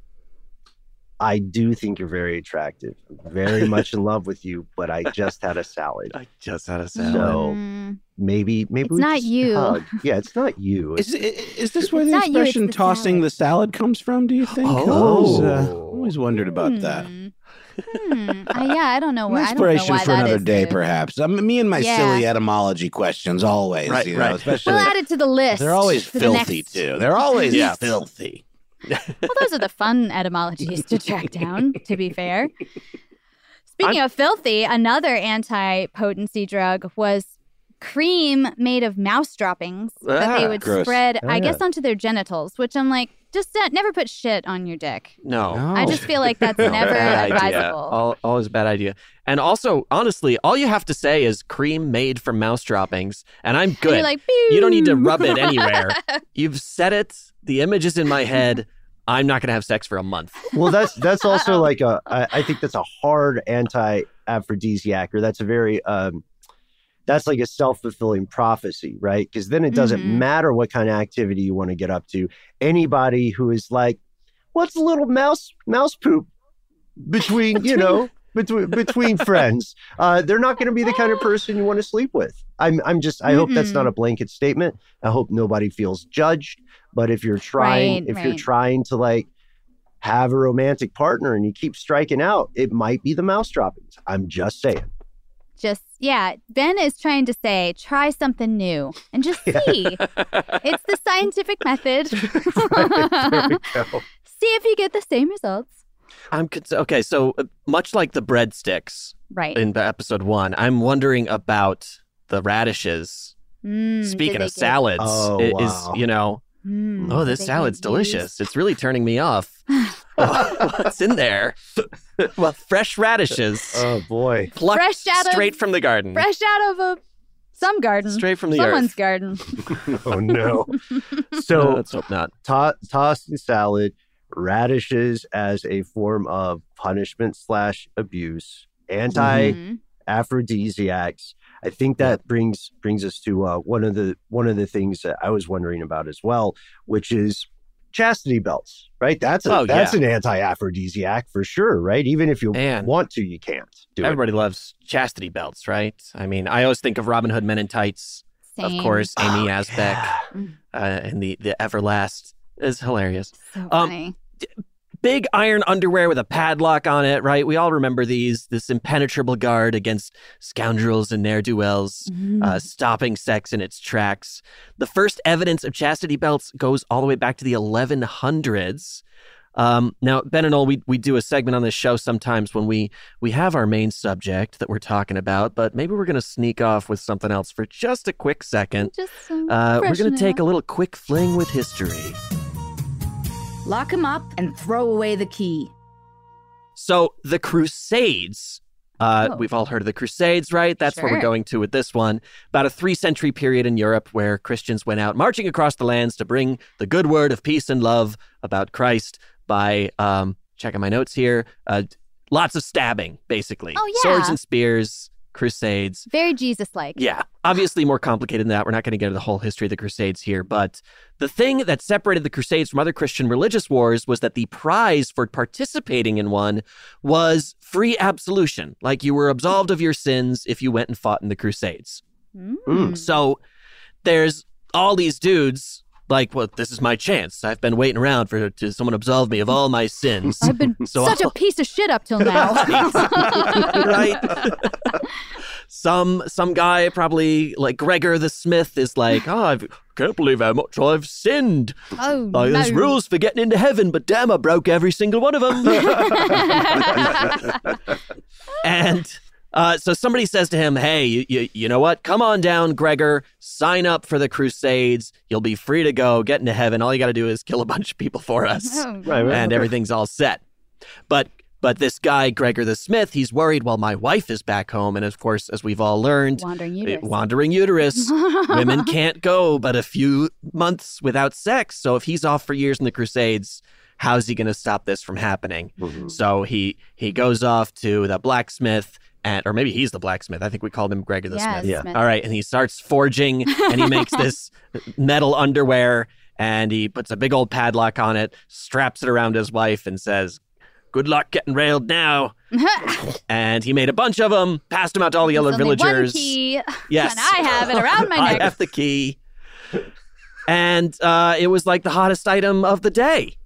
I do think you're very attractive. I'm very much in love with you, but I just had a salad. I just had a salad. So Mm. maybe, maybe It's we not you. hug. Yeah, it's not you. Is, is this where It's the not you, expression the tossing salad. the salad comes from, do you think? I Oh. always, uh, always wondered about that. Hmm. Uh, yeah, I don't know An why. I don't know inspiration why for that another is, day, dude. perhaps. I mean, me and my Yeah. silly etymology questions always, Right, you know, right. especially We'll add it to the list. they're always for the filthy next- too. They're always Yeah. filthy. Well, those are the fun etymologies to track down, to be fair. Speaking of filthy, another anti potency drug was cream made of mouse droppings that they Ah, would gross. spread, I Ah. guess, onto their genitals, which I'm like, just uh, never put shit on your dick. No. I just feel like that's No, never bad idea. advisable. All, always a bad idea. And also, honestly, all you have to say is cream made from mouse droppings, and I'm And good. you're like, you don't need to "Pew." rub it anywhere. You've said it. The image is in my head. I'm not going to have sex for a month. well, that's that's also like a. I, I think that's a hard anti-aphrodisiac, or that's a very. um that's like a self-fulfilling prophecy, right? Because then it doesn't Mhm. matter what kind of activity you want to get up to. Anybody who is like, "What's a little mouse mouse poop between you know between between friends?" Uh, they're not going to be the kind of person you want to sleep with. I'm I'm just. I hope that's not a blanket statement. I hope nobody feels judged. But if you're trying, Right, if you're trying to like have a romantic partner and you keep striking out, it might be the mouse droppings. I'm just saying. Just, yeah, Ben is trying to say, try something new and just see. it's the scientific method. There we go. see if you get the same results. I'm cons- okay. So uh, much like the breadsticks Right. in the episode one, I'm wondering about the radishes. Mm, Speaking of salads, Oh, i- wow. is you know, Mm, oh, this salad's get used? delicious. It's really turning me off. What's in there? well, fresh radishes, Oh boy. plucked Fresh out of- straight from the garden, Fresh out of a some garden. straight from the Someone's earth. garden. Oh no. So So let's hope not. to- tossing salad, radishes as a form of punishment slash abuse, anti Mhm. aphrodisiacs. I think that brings brings us to uh, one of the one of the things that I was wondering about as well, which is chastity belts. Right? That's a, Oh, that's yeah. an anti-aphrodisiac for sure. Right? Even if you Man. want to, you can't do it. Everybody loves chastity belts, right? I mean, I always think of Robin Hood Men in Tights, Same. of course. Amy Oh, Yasbeck yeah. uh, and the the Everlast is hilarious. So Um, funny. Big iron underwear with a padlock on it, right? We all remember these. This impenetrable guard against scoundrels and ne'er do wells, Mm-hmm. uh, stopping sex in its tracks. The first evidence of chastity belts goes all the way back to the 1100s. Um, now, Ben and Ol, we we do a segment on this show sometimes when we we have our main subject that we're talking about, but maybe we're going to sneak off with something else for just a quick second. Just some Uh, we're going to take a little quick fling with history. Lock him up and throw away the key. So the Crusades. Uh, Oh. We've all heard of the Crusades, right? That's what we're going to with this one. About a three century period in Europe where Christians went out marching across the lands to bring the good word of peace and love about Christ by, um, checking my notes here, uh, lots of stabbing, basically. Oh, yeah. Swords and spears, Crusades. Very Jesus-like. Yeah, obviously more complicated than that. We're not going to get into the whole history of the Crusades here, but the thing that separated the Crusades from other Christian religious wars was that the prize for participating in one was free absolution. Like you were absolved of your sins if you went and fought in the Crusades. Mm. So there's all these dudes like, well, this is my chance. I've been waiting around for to someone absolve me of all my sins. I've been So such I'll- a piece of shit up till now. right? some some guy probably like Gregor the Smith is like, ah, oh, I can't believe how much I've sinned. oh, Like, there's rules for getting into heaven, but damn, I broke every single one of them. and uh, so somebody says to him, hey, you, you, you know what? Come on down, Gregor. Sign up for the Crusades. You'll be free to go, get into heaven. All you got to do is kill a bunch of people for us Oh, Right, right. and everything's all set. But But this guy, Gregor the Smith, he's worried, well, my wife is back home. And of course, as we've all learned, Wandering eh, uterus. wandering uterus, women can't go but a few months without sex. So if he's off for years in the Crusades, how's he going to stop this from happening? Mhm. So he he goes off to the blacksmith, and or maybe he's the blacksmith. I think we called him Gregor the yeah, Smith. Yeah. Smith. All right, and he starts forging, and he makes this metal underwear, and he puts a big old padlock on it, straps it around his wife, and says, "Good luck getting railed now." And he made a bunch of them, passed them out to all the There's other villagers. One key, Yes, and I have it around my neck. I have the key. And uh, it was like the hottest item of the day.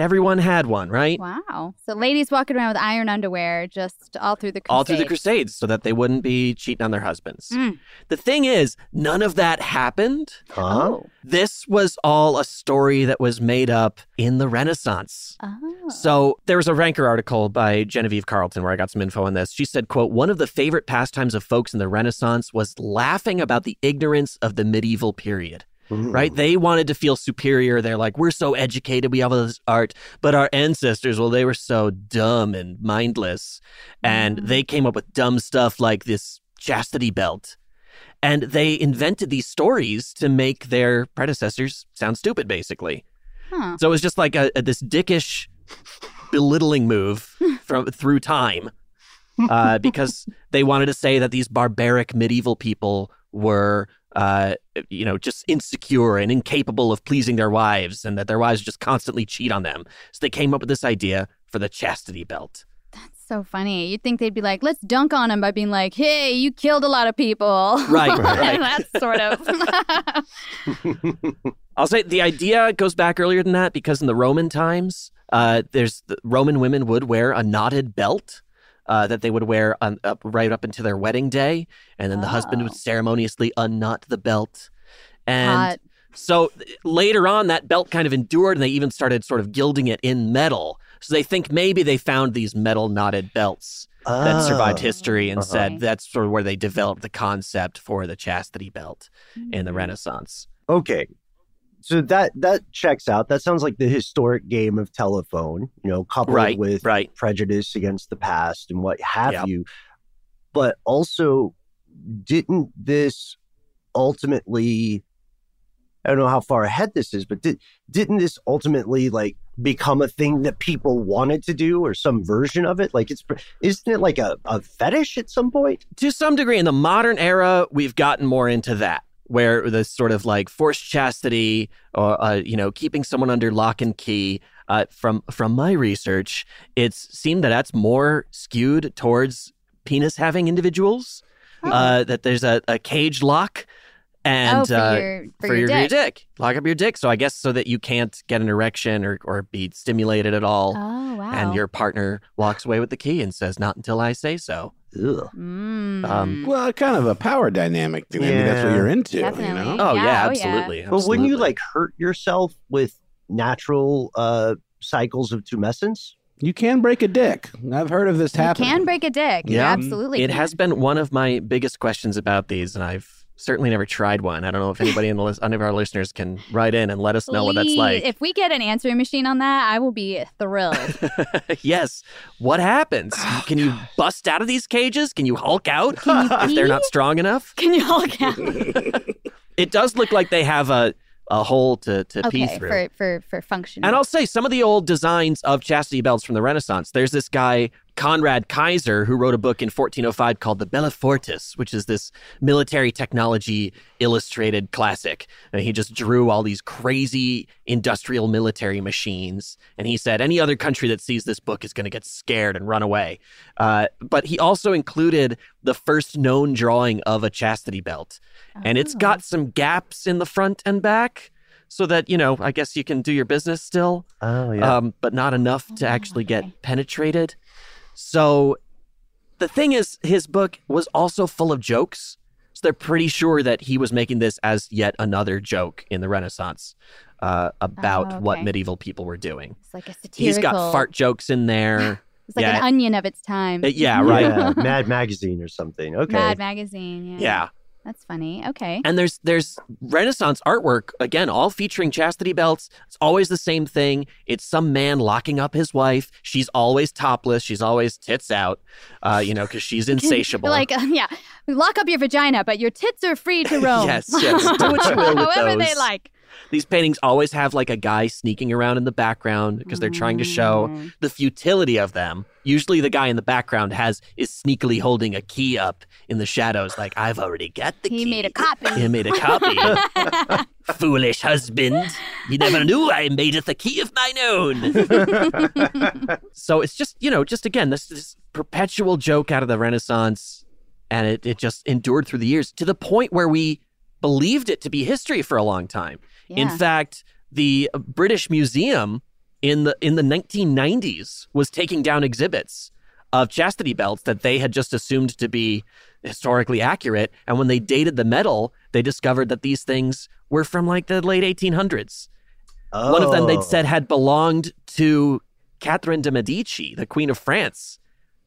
Everyone had one, right? Wow. So ladies walking around with iron underwear just all through the crusade. all through the Crusades so that they wouldn't be cheating on their husbands. Mm. The thing is, none of that happened. Huh? Oh. This was all a story that was made up in the Renaissance. Oh. So there was a Ranker article by Genevieve Carlton where I got some info on this. She said, quote, one of the favorite pastimes of folks in the Renaissance was laughing about the ignorance of the medieval period. Right? They wanted to feel superior. They're like, we're so educated, we have all this art, but our ancestors, well, they were so dumb and mindless. And Mm. they came up with dumb stuff like this chastity belt. And they invented these stories to make their predecessors sound stupid, basically. Huh. So it was just like a, a- this dickish, belittling move from through time, uh, because they wanted to say that these barbaric medieval people were, uh, you know, just insecure and incapable of pleasing their wives, and that their wives just constantly cheat on them. So they came up with this idea for the chastity belt. That's so funny. You'd think they'd be like, let's dunk on him by being like, hey, you killed a lot of people. Right, right. That's sort of. I'll say the idea goes back earlier than that because in the Roman times, uh, there's the Roman women would wear a knotted belt uh, that they would wear on, up right up until their wedding day, and then the husband would Oh. ceremoniously unknot the belt. And Hot. so th- later on, that belt kind of endured, and they even started sort of gilding it in metal. So they think maybe they found these metal knotted belts that survived history and Uh-huh. said that's sort of where they developed the concept for the chastity belt in Mm. the Renaissance. Okay. So that that checks out. That sounds like the historic game of telephone, you know, coupled Right, with right. prejudice against the past and what have Yep. you. But also, didn't this ultimately? I don't know how far ahead this is, but did didn't this ultimately like become a thing that people wanted to do or some version of it? Like it's isn't it like a, a fetish at some point? to some degree in the modern era we've gotten more into that where the sort of like forced chastity or uh, you know keeping someone under lock and key uh, from from my research it's seemed that that's more skewed towards penis having individuals uh, that there's a, a cage lock and oh, for, uh, your, for, for your, your, dick. lock up your dick so i guess so that you can't get an erection or, or be stimulated at all Oh, wow. and your partner walks away with the key and says not until i say so. Mm. um, Well, kind of a power dynamic thing. Maybe that's what you're into. You know? Oh Yeah, yeah, oh, yeah. absolutely. But wouldn't you like hurt yourself with natural uh cycles of tumescence? You can break a dick. I've heard of this you can break a dick. You Yeah. absolutely. It can. has been one of my biggest questions about these, and I've certainly never tried one. I don't know if anybody in the list, any of our listeners can write in and let us know what that's like. If we get an answering machine on that, I will be thrilled. yes. What happens? Can you bust out of these cages? Can you Hulk out you if they're not strong enough? Can you Hulk out? It does look like they have a, a hole to, to pee through. for for for function. And I'll say some of the old designs of chastity belts from the Renaissance. There's this guy, Konrad Kyeser, who wrote a book in 1405 called The Bellifortis, which is this military technology illustrated classic. And he just drew all these crazy industrial military machines. And he said any other country that sees this book is going to get scared and run away. Uh, but he also included the first known drawing of a chastity belt. And it's got some gaps in the front and back so that, you know, I guess you can do your business still Oh yeah. um, but not enough to Oh, actually get penetrated. So the thing is, his book was also full of jokes. So they're pretty sure that he was making this as yet another joke in the Renaissance uh, about Oh, what medieval people were doing. It's like a satirical. He's got fart jokes in there. It's like yeah. an onion of its time. Uh, yeah, right. Yeah, Mad Magazine or something. Okay. Mad magazine. Yeah. Yeah. That's funny. Okay. And there's there's Renaissance artwork again, all featuring chastity belts. It's always the same thing. It's some man locking up his wife. She's always topless. She's always tits out, uh, you know, because she's insatiable. like, uh, yeah, lock up your vagina, but your tits are free to roam. Yes, yes. Do what you will with However they like. These paintings always have like a guy sneaking around in the background because they're trying to show Mm. the futility of them. Usually, the guy in the background has is sneakily holding a key up in the shadows, like I've already got the key. He key. made a copy. He made a copy. Foolish husband. You never knew I made it the key of mine own. so it's just, you know, just again, this, this perpetual joke out of the Renaissance. And it, it just endured through the years to the point where we believed it to be history for a long time. In fact, the British Museum in the in the 1990s was taking down exhibits of chastity belts that they had just assumed to be historically accurate. And when they dated the metal, they discovered that these things were from like the late 1800s. One of them they'd Oh. said had belonged to Catherine de' Medici, the Queen of France,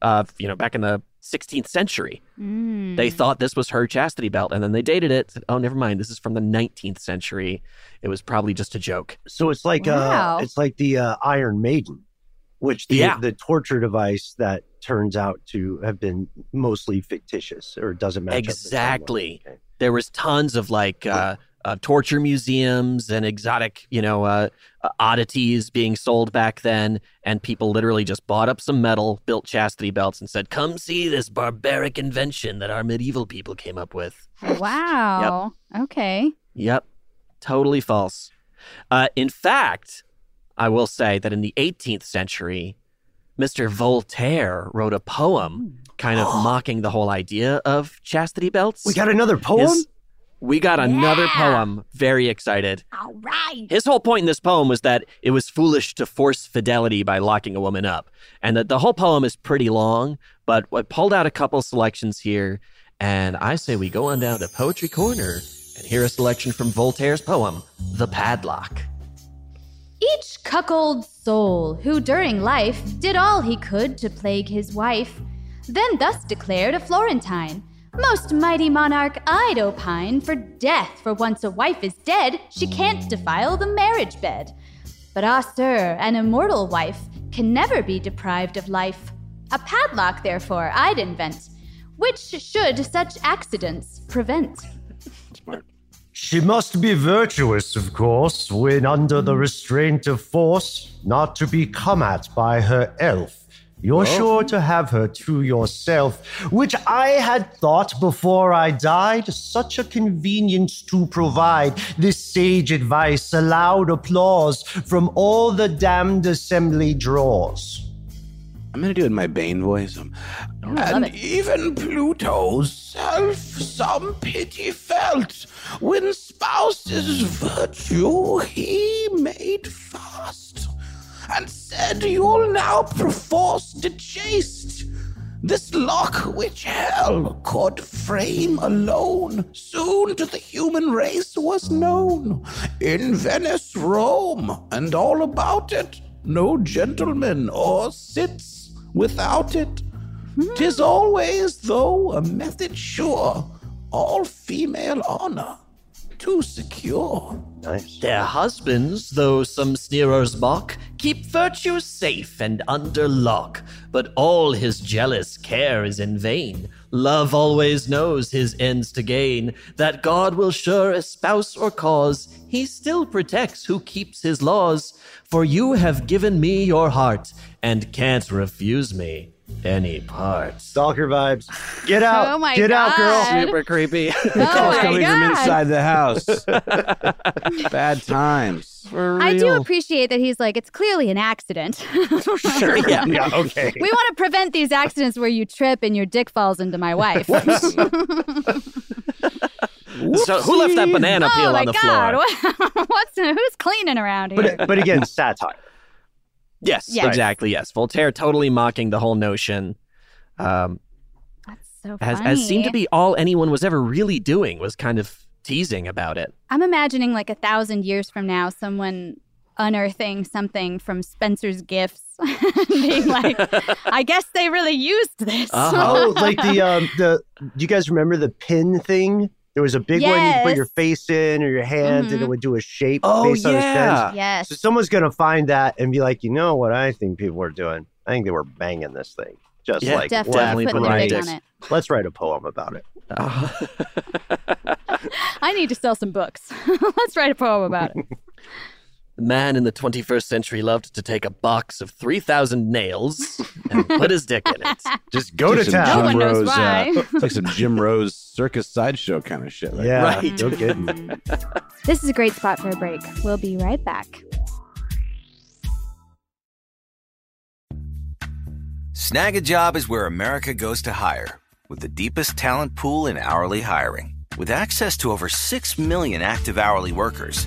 uh, you know, back in the 16th century. Mm. They thought this was her chastity belt, and then they dated it. Said, oh, never mind. This is from the 19th century. It was probably just a joke. So it's like Wow. uh it's like the uh, Iron Maiden, which the Yeah. the torture device that turns out to have been mostly fictitious or doesn't match up the. Exactly. Okay. There was tons of like uh, uh, torture museums and exotic, you know, uh, uh, oddities being sold back then, and people literally just bought up some metal, built chastity belts, and said, "Come see this barbaric invention that our medieval people came up with." Wow. Okay. Yep, totally false. Uh, in fact, I will say that in the 18th century, Mr. Voltaire wrote a poem kind of mocking the whole idea of chastity belts. We got another poem. His- we got another Yeah. poem. Very excited. All right. His whole point in this poem was that it was foolish to force fidelity by locking a woman up. And that the whole poem is pretty long, but I pulled out a couple selections here. And I say we go on down to Poetry Corner and hear a selection from Voltaire's poem, The Padlock. Each cuckold soul who during life did all he could to plague his wife, then thus declared a Florentine. Most mighty monarch, I'd opine for death, for once a wife is dead, she can't defile the marriage bed. But ah, sir, an immortal wife can never be deprived of life. A padlock, therefore, I'd invent, which should such accidents prevent. She must be virtuous, of course, when under the restraint of force, not to be come at by her elf. You're sure to have her to yourself, which I had thought before I died such a convenience to provide. This sage advice, a loud applause from all the damned assembly draws. I'm gonna do it in my Bane voice. Um, love and even Pluto's self some pity felt when spouse's virtue he made fast, and said you'll now perforce dechaste. This lock which hell could frame alone, soon to the human race was known. In Venice, Rome, and all about it, no gentleman or sits without it. Tis always, though, a method sure, all female honor to secure. Nice. Their husbands, though some sneerers mock, keep virtue safe and under lock. But all his jealous care is in vain. Love always knows his ends to gain. That God will sure espouse or cause, he still protects who keeps his laws. For you have given me your heart, and can't refuse me any parts. Stalker vibes. Get out. Oh my Get out, girl. God. Super creepy. Oh Calls my coming from inside the house. Bad times. For I do appreciate that he's like, it's clearly an accident. Sure, yeah. Yeah, okay. we want to prevent these accidents where you trip and your dick falls into my wife. So who left that banana peel oh my on the god! floor? What's who's cleaning around here? But, but again, satire. Yes, Yes. exactly. Yes, Voltaire totally mocking the whole notion, um, That's so as, funny. as seemed to be all anyone was ever really doing was kind of teasing about it. I'm imagining like a thousand years from now, someone unearthing something from Spencer's gifts, being like, "I guess they really used this." Uh-huh. Oh, like the um the. Do you guys remember the pin thing There was a big one you Yes. put your face in or your hand, and it Mhm. would do a shape Oh, based on the spins. yeah. Yes. So someone's gonna find that and be like, you know what I think people are doing? I think they were banging this thing. Just Yeah, like Definitely definitely putting put their dick on it. let's write a poem about it. Oh. I need to sell some books. Let's write a poem about it. The man in the 21st century loved to take a box of 3,000 nails and put his dick in it. Just go to It's like No town. one knows Rose, uh, it's like some Jim Rose circus sideshow kind of shit. Right? Yeah, Right. no kidding. This is a great spot for a break. We'll be right back. Snag a job is where America goes to hire, with the deepest talent pool in hourly hiring. With access to over 6 million active hourly workers,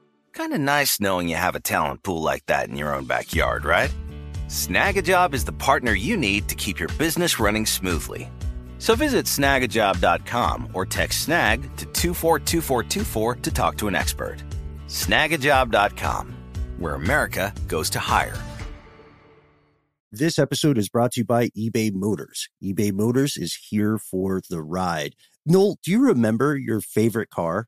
Kind of nice knowing you have a talent pool like that in your own backyard, right? Snagajob is the partner you need to keep your business running smoothly. So visit snagajob.com or text snag to 242424 to talk to an expert. Snagajob.com, where America goes to hire. This episode is brought to you by eBay Motors. eBay Motors is here for the ride. Noel, do you remember your favorite car?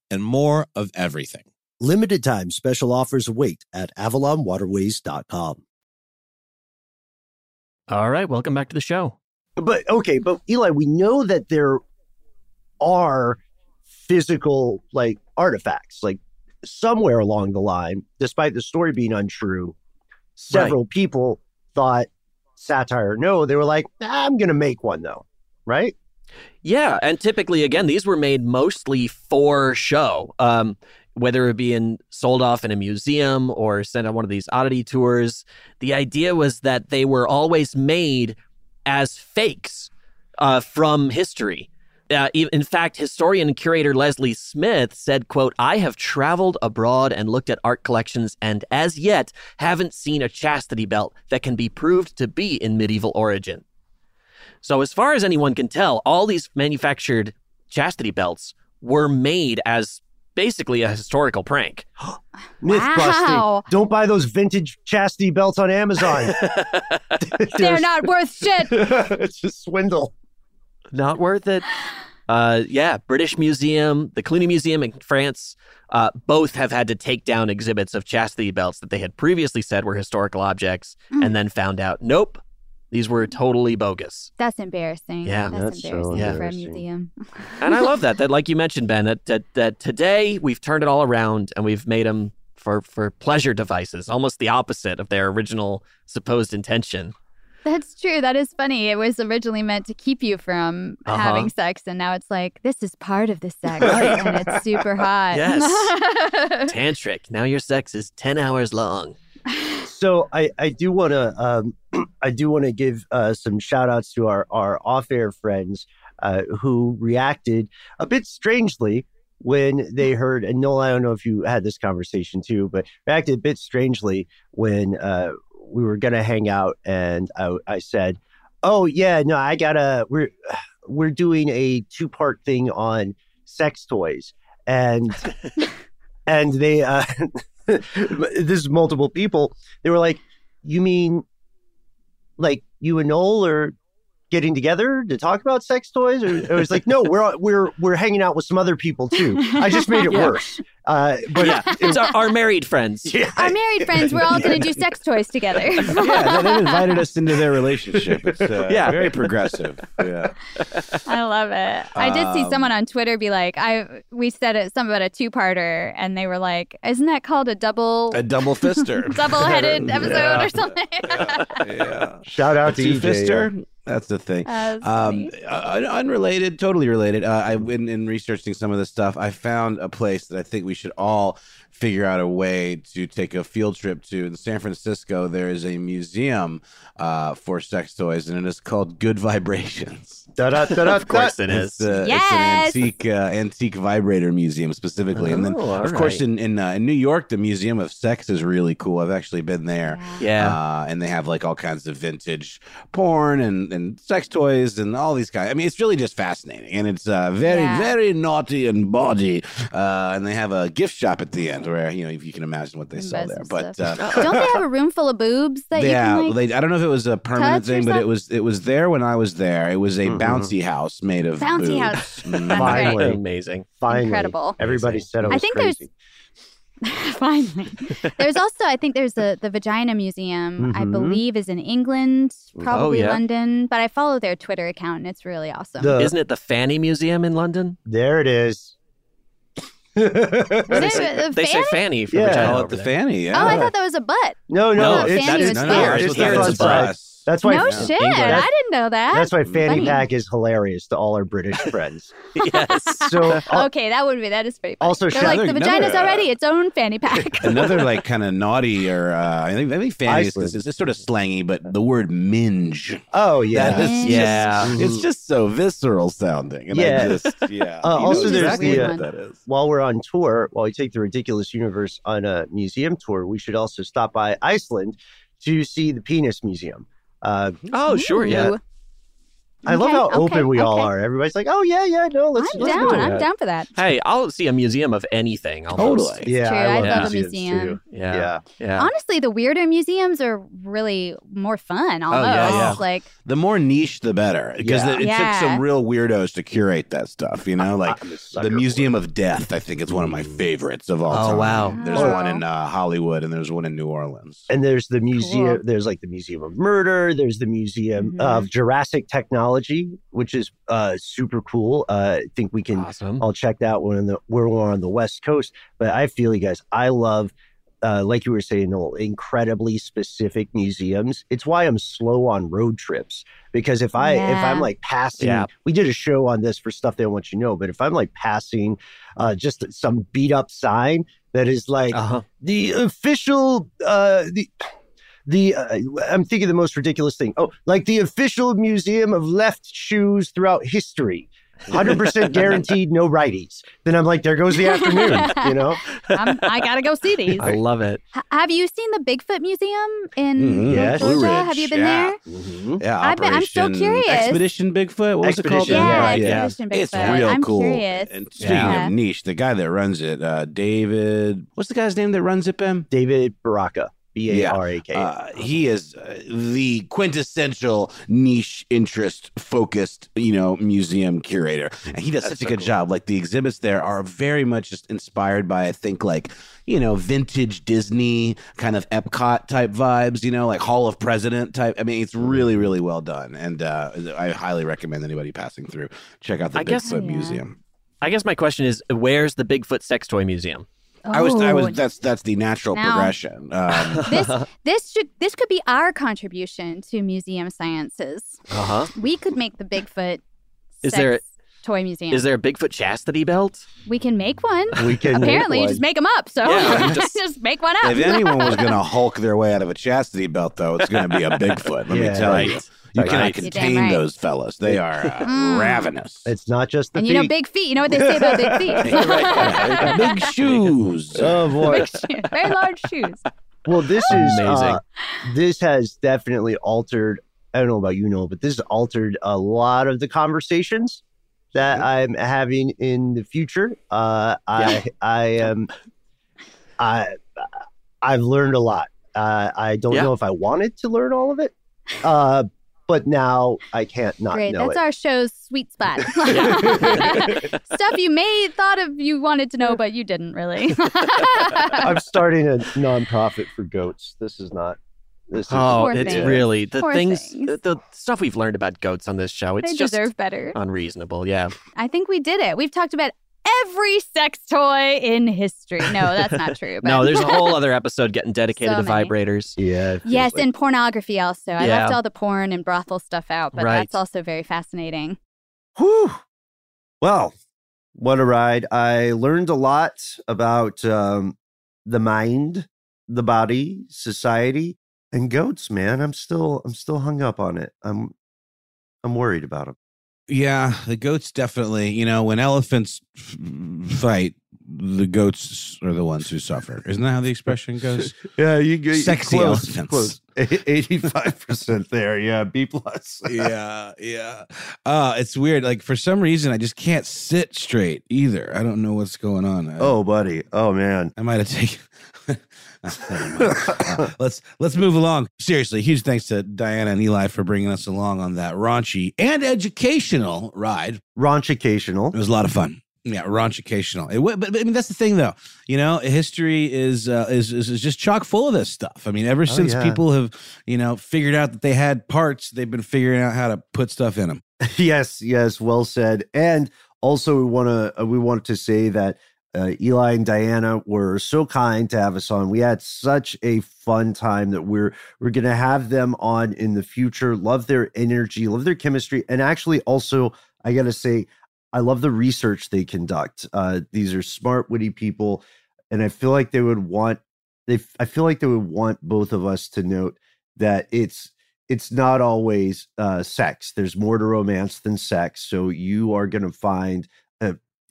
and more of everything. Limited time special offers await at avalonwaterways.com. All right, welcome back to the show. But okay, but Eli, we know that there are physical like artifacts, like somewhere along the line, despite the story being untrue, several people thought satire. No, they were like, "Ah, I'm going to make one though, right? Yeah, and typically, again, these were made mostly for show. Um, whether it be in sold off in a museum or sent on one of these oddity tours, the idea was that they were always made as fakes uh, from history. Uh, in fact, historian and curator Leslie Smith said, "quote I have traveled abroad and looked at art collections, and as yet haven't seen a chastity belt that can be proved to be in medieval origin." So, as far as anyone can tell, all these manufactured chastity belts were made as basically a historical prank. Myth busting. Wow. Don't buy those vintage chastity belts on Amazon. They're not worth shit. it's a swindle. Not worth it. Uh, yeah, British Museum, the Cluny Museum in France, uh, both have had to take down exhibits of chastity belts that they had previously said were historical objects, Mm. and then found out, nope, these were totally bogus. That's embarrassing. Yeah, that's, that's so embarrassing for a museum. And I love that. That, like you mentioned, Ben, that, that that today we've turned it all around and we've made them for for pleasure devices, almost the opposite of their original supposed intention. That's true. That is funny. It was originally meant to keep you from Uh-huh. having sex, and now it's like this is part of the sex, and it's super hot. Yes. Tantric. Now your sex is ten hours long. So I, I do want to um, I do want to give uh, some shout outs to our, our off air friends uh, who reacted a bit strangely when they heard and Noel I don't know if you had this conversation too but reacted a bit strangely when uh, we were gonna hang out and I, I said oh yeah no I gotta we're we're doing a two part thing on sex toys. And and they uh, this is multiple people they were like, "You mean like you and Noel are getting together to talk about sex toys?" Or it was like, "No, we're we're we're hanging out with some other people too." I just made it Yeah. worse. Uh, but yeah, it's our, our married friends. yeah, Our married friends, we're all going to do sex toys together. yeah, they, they invited us into their relationship. It's uh, Yeah. very progressive. Yeah. I love it. I did see Um, someone on Twitter be like, "I." We said it something about a two-parter, and they were like, "Isn't that called a double A double fister. double-headed episode or something?" yeah. shout out to Two EJ, yeah. fister. That's the thing. Um, uh, unrelated, totally related. Uh, I in, in researching some of this stuff, I found a place that I think we should all figure out a way to take a field trip to. In San Francisco, there is a museum uh, for sex toys, and it is called Good Vibrations. Da-da-da-da-da. Of course it It's, uh, Yes! it's an antique uh, antique vibrator museum specifically, and then Oh, all of course in in, uh, in New York, the Museum of Sex is really cool. I've actually been there. Yeah. Uh, and they have like all kinds of vintage porn and, and sex toys and all these guys. I mean, it's really just fascinating. And it's uh, very, Yeah. very naughty and bawdy. Uh, and they have a gift shop at the end where, you know, if you can imagine what they And sell there. But uh, Don't they have a room full of boobs that yeah, you can like? they, I don't know if it was a permanent thing, but it was it was there when I was there. It was a Mhm. Bouncy house made of Bouncy boobs. house. Finally. great. Amazing. Finally, Incredible. Everybody Amazing. said it was I think there's- Finally, there's also I think there's the the Vagina Museum. I Mhm. believe is in England, probably Oh, yeah. London. But I follow their Twitter account and it's really awesome. The- Isn't it the Fanny Museum in London? there it is. Is They say, they say fanny? Fanny for Yeah. vagina Call it the there. fanny. Yeah. Oh, I thought that was a butt. no, no, No, it's, Fanny it's was no, here. no, here. that's It's what the that fun is for side. us. That's why. no yeah. shit. That's- I didn't know that. That's why Fanny Funny. Pack is hilarious to all our British friends. yes. So uh, okay, that would be that is pretty. Funny. Also, They're shout- like the Another- vagina's another, uh, already its own fanny pack. Another like kind of naughty or uh, I think I think fanny is, Iceland. is, is sort of slangy, but the word minge. oh yeah, That is just- Yeah. it's just so visceral sounding. And Yeah. I just, yeah. Uh, also, there's exactly the, uh, that is. while we're on tour, while we take the Ridiculous Universe on a museum tour, we should also stop by Iceland to see the Penis Museum. Uh, Oh, sure. Yeah. Ooh. I love how okay, open we all are. Everybody's like, "Oh yeah, yeah, no, let's." I'm let's down. do I'm down for that. Hey, I'll see a museum of anything. Almost. Totally. Yeah, true. I I love, love a museums museum. too. Yeah. Yeah. Yeah. Honestly, the weirder museums are really more fun. Almost yeah, yeah. like The more niche, the better, because Yeah. it, it Yeah. took some real weirdos to curate that stuff. You know, like I'm a sucker the Museum of Death. I think it's one of my favorites of all Oh, time. wow. There's Oh. one in uh, Hollywood, and there's one in New Orleans. And there's the museum. Cool. There's like the Museum of Murder. There's the Museum Mhm. of Jurassic Technology, which is uh, super cool. Uh, I think we can Awesome. I'll check that one in the where we're on the West Coast. But I feel you guys. I love uh, like you were saying, Noel, incredibly specific museums. It's why I'm slow on road trips because if I if I'm like passing, Yeah. we did a show on this for stuff they don't want you to know. But if I'm like passing, uh, just some beat up sign that is like Uh-huh. the official uh the the uh, I'm thinking the most ridiculous thing. Oh, like the official museum of left shoes throughout history. 100% guaranteed no righties. Then I'm like there goes the afternoon, you know? I'm, I gotta go see these. I love it. H- have you seen the Bigfoot Museum in Mhm. Yes. Georgia? Have you been yeah. there? Mhm. Yeah, I've been- I'm so curious. Expedition Bigfoot. What was it called? Expedition, Yeah, right, yeah. Expedition It's real I'm cool. curious. And speaking Yeah. of niche, the guy that runs it, uh, David, what's the guy's name that runs it, Ben? David Baraka, B A R A K. Uh, he is uh, the quintessential niche interest focused, you know, museum curator. And he does That's such a so good cool. job. Like the exhibits there are very much just inspired by, I think, like, you know, vintage Disney kind of Epcot type vibes, you know, like Hall of President type. I mean, it's really, really well done. And uh, I highly recommend anybody passing through check out the I guess- Bigfoot Yeah. Museum. I guess my question is, where's the Bigfoot sex toy museum? I was, I Oh, was, that's, that's the natural Now- progression. Um, this this should this could be our contribution to museum sciences. Uh huh. We could make the Bigfoot Is sex there- toy museum. Is there a Bigfoot chastity belt? we can make one. We can Apparently, you one. just make them up. So Yeah, just, just- make one up. If anyone was going to hulk their way out of a chastity belt, though, it's going to be a Bigfoot. Let Yeah, me tell right. you. You Right. cannot Right. Contain right. those fellas. They are uh, Mm. ravenous. It's not just the and you know, big feet. You know what they say about big feet? Right. Big shoes. Oh boy. Big shoes. Very large shoes. Well, this is Amazing. uh, this has definitely altered. I don't know about you, know, but this has altered a lot of the conversations that I'm having in the future. Uh, I I am I I've learned a lot. Uh, I don't Yeah. know if I wanted to learn all of it, uh, but now I can't not Great. know That's it. our show's sweet spot. Stuff you may thought of you wanted to know, but you didn't really. I'm starting a nonprofit for goats. This is not. This is Oh, it's things. really the Poor things, things. The, the stuff we've learned about goats on this show. It's they just deserve better. unreasonable. Yeah. I think we did it. We've talked about every sex toy in history. No, that's not true. But No, there's a whole other episode getting dedicated So to many. vibrators. yeah. Yes, like- and pornography also. I Yeah. left all the porn and brothel stuff out, but Right. that's also very fascinating. Whew. Well, what a ride. I learned a lot about um, the mind, the body, society, and goats, man. I'm still I'm still hung up on it. I'm I'm worried about them. Yeah, the goats definitely. You know, when elephants fight, the goats are the ones who suffer. Isn't that how the expression goes? Yeah, you get Sexy elephants. Eighty-five percent there. Yeah, B plus. yeah, yeah. Uh, it's weird. Like for some reason, I just can't sit straight either. I don't know what's going on. I, Oh, buddy. Oh man. I might have taken. Uh, let's let's move along. Seriously, huge thanks to Diana and Eli for bringing us along on that raunchy and educational ride. Raunchicational. It was a lot of fun. Yeah, raunchicational. It, but, but I mean, that's the thing, though. You know, history is uh, is, is is just chock full of this stuff. I mean, ever since yeah. people have you know figured out that they had parts, they've been figuring out how to put stuff in them. yes, yes, well said. And also, we want to uh, we want to say that uh, Eli and Diana were so kind to have us on. We had such a fun time that we're we're gonna have them on in the future. Love their energy, love their chemistry, and actually, also, I gotta say, I love the research they conduct. Uh, these are smart, witty people, and I feel like they would want they. I feel like they would want both of us to note that it's it's not always uh, sex. There's more to romance than sex. So you are going to find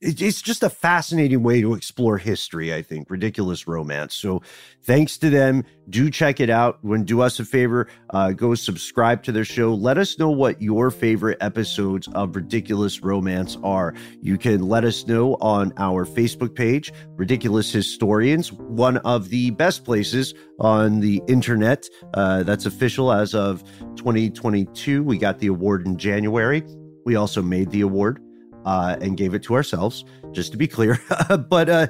it's just a fascinating way to explore history. I think ridiculous romance. So thanks to them. Do check it out. When do us a favor, uh, go subscribe to their show. Let us know what your favorite episodes of Ridiculous Romance are. You can let us know on our Facebook page, Ridiculous Historians, one of the best places on the internet. Uh, that's official as of 2022. We got the award in January. We also made the award uh, and gave it to ourselves, just to be clear. but uh,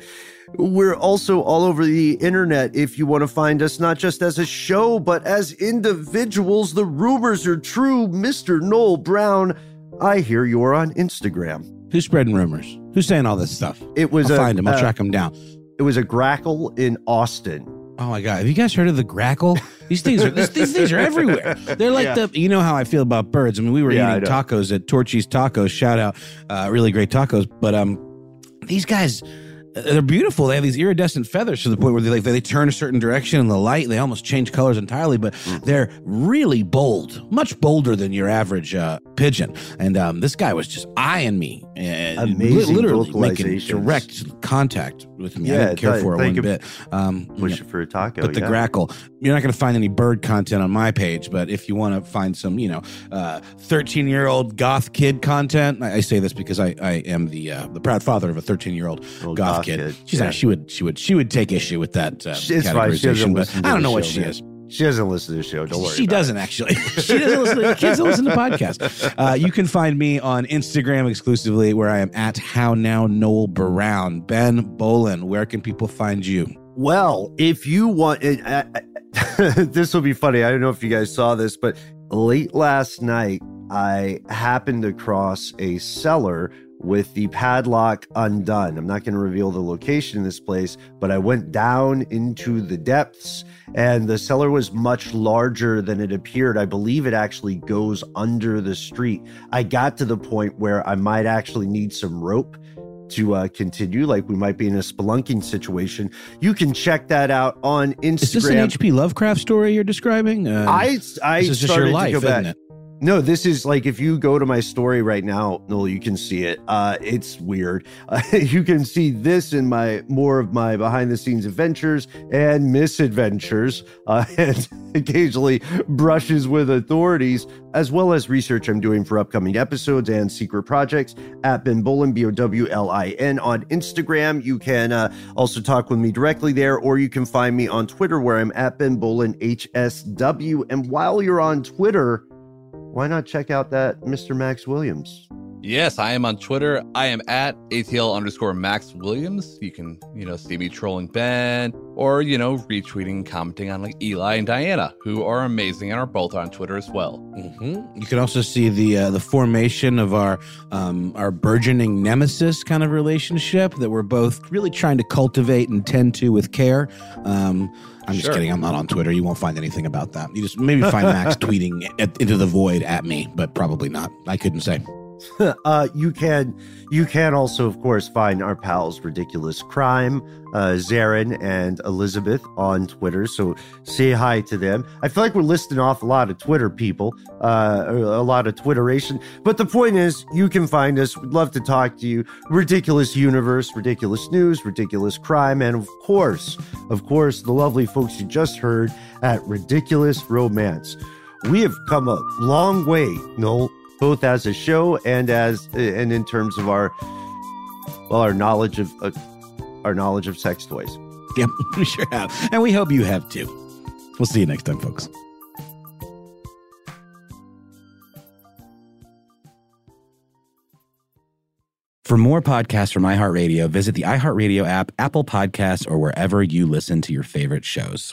we're also all over the internet if you want to find us, not just as a show, but as individuals. The rumors are true. Mr. Noel Brown, I hear you're on Instagram. Who's spreading rumors? Who's saying all this stuff? It was I'll a, find him. I'll uh, track him down. It was a grackle in Austin. Oh my god! Have you guys heard of the grackle? These things are this, these things are everywhere. They're like Yeah. the you know how I feel about birds. I mean, we were Yeah, eating tacos at Torchy's Tacos. Shout out, uh, really great tacos. But um, these guys, they're beautiful. They have these iridescent feathers to the point where they like they turn a certain direction in the light. They almost change colors entirely, but Mm. they're really bold, much bolder than your average uh, pigeon. And um, this guy was just eyeing me, and Amazing literally making direct contact with me. I Yeah, didn't care th- for it one you. bit. Um, Push it for a taco. but the yeah. grackle, you're not going to find any bird content on my page. But if you want to find some, you know, 13 year old goth kid content, I, I say this because I, I am the uh, the proud father of a 13 year old goth, kid. kid, She's yeah. not, she would she would she would take issue with that uh, It's fine. She doesn't categorization, but listen I don't know what show, she man. is. She doesn't listen to the show. Don't worry. She doesn't actually. she doesn't listen. To, kids don't listen to podcasts. Uh, you can find me on Instagram exclusively, where I am at How Now Noel Brown. Ben Bowlin, where can people find you? Well, if you want, it, uh, this will be funny. I don't know if you guys saw this, but late last night, I happened across a cellar with the padlock undone. I'm not going to reveal the location of this place, but I went down into the depths and the cellar was much larger than it appeared. I believe it actually goes under the street. I got to the point where I might actually need some rope to uh, continue, like we might be in a spelunking situation. You can check that out on Instagram. Is this an H.P. Lovecraft story you're describing? Uh, I I this is just started your life, to go back. isn't it? No, this is like if you go to my story right now, Noel, you can see it. Uh, it's weird. Uh, you can see this in my more of my behind the scenes adventures and misadventures, uh, and occasionally brushes with authorities, as well as research I'm doing for upcoming episodes and secret projects at Ben Bowlin, B O W L I N, on Instagram. You can uh, also talk with me directly there, or you can find me on Twitter where I'm at Ben Bowlin HSW. And while you're on Twitter, why not check out that Mr. Max Williams? Yes, I am on Twitter. I am at ATL underscore Max Williams. You can, you know, see me trolling Ben or, you know, retweeting, commenting on like Eli and Diana, who are amazing and are both on Twitter as well. Mhm. You can also see the uh, the formation of our um, our burgeoning nemesis kind of relationship that we're both really trying to cultivate and tend to with care. Um, I'm just kidding. I'm not on Twitter. You won't find anything about that. You just maybe find Max tweeting at, into the void at me, but probably not. I couldn't say. uh, you can you can also, of course, find our pals Ridiculous Crime, uh, Zaron and Elizabeth on Twitter. So say hi to them. I feel like we're listing off a lot of Twitter people, uh, a lot of Twitteration. But the point is, you can find us. We'd love to talk to you. Ridiculous Universe, Ridiculous News, Ridiculous Crime, and of course, of course, the lovely folks you just heard at Ridiculous Romance. We have come a long way, Noel, both as a show and as and in terms of our well, our knowledge of uh, our knowledge of sex toys. Yep, we sure have, and we hope you have too. We'll see you next time, folks. For more podcasts from iHeartRadio, visit the iHeartRadio app, Apple Podcasts, or wherever you listen to your favorite shows.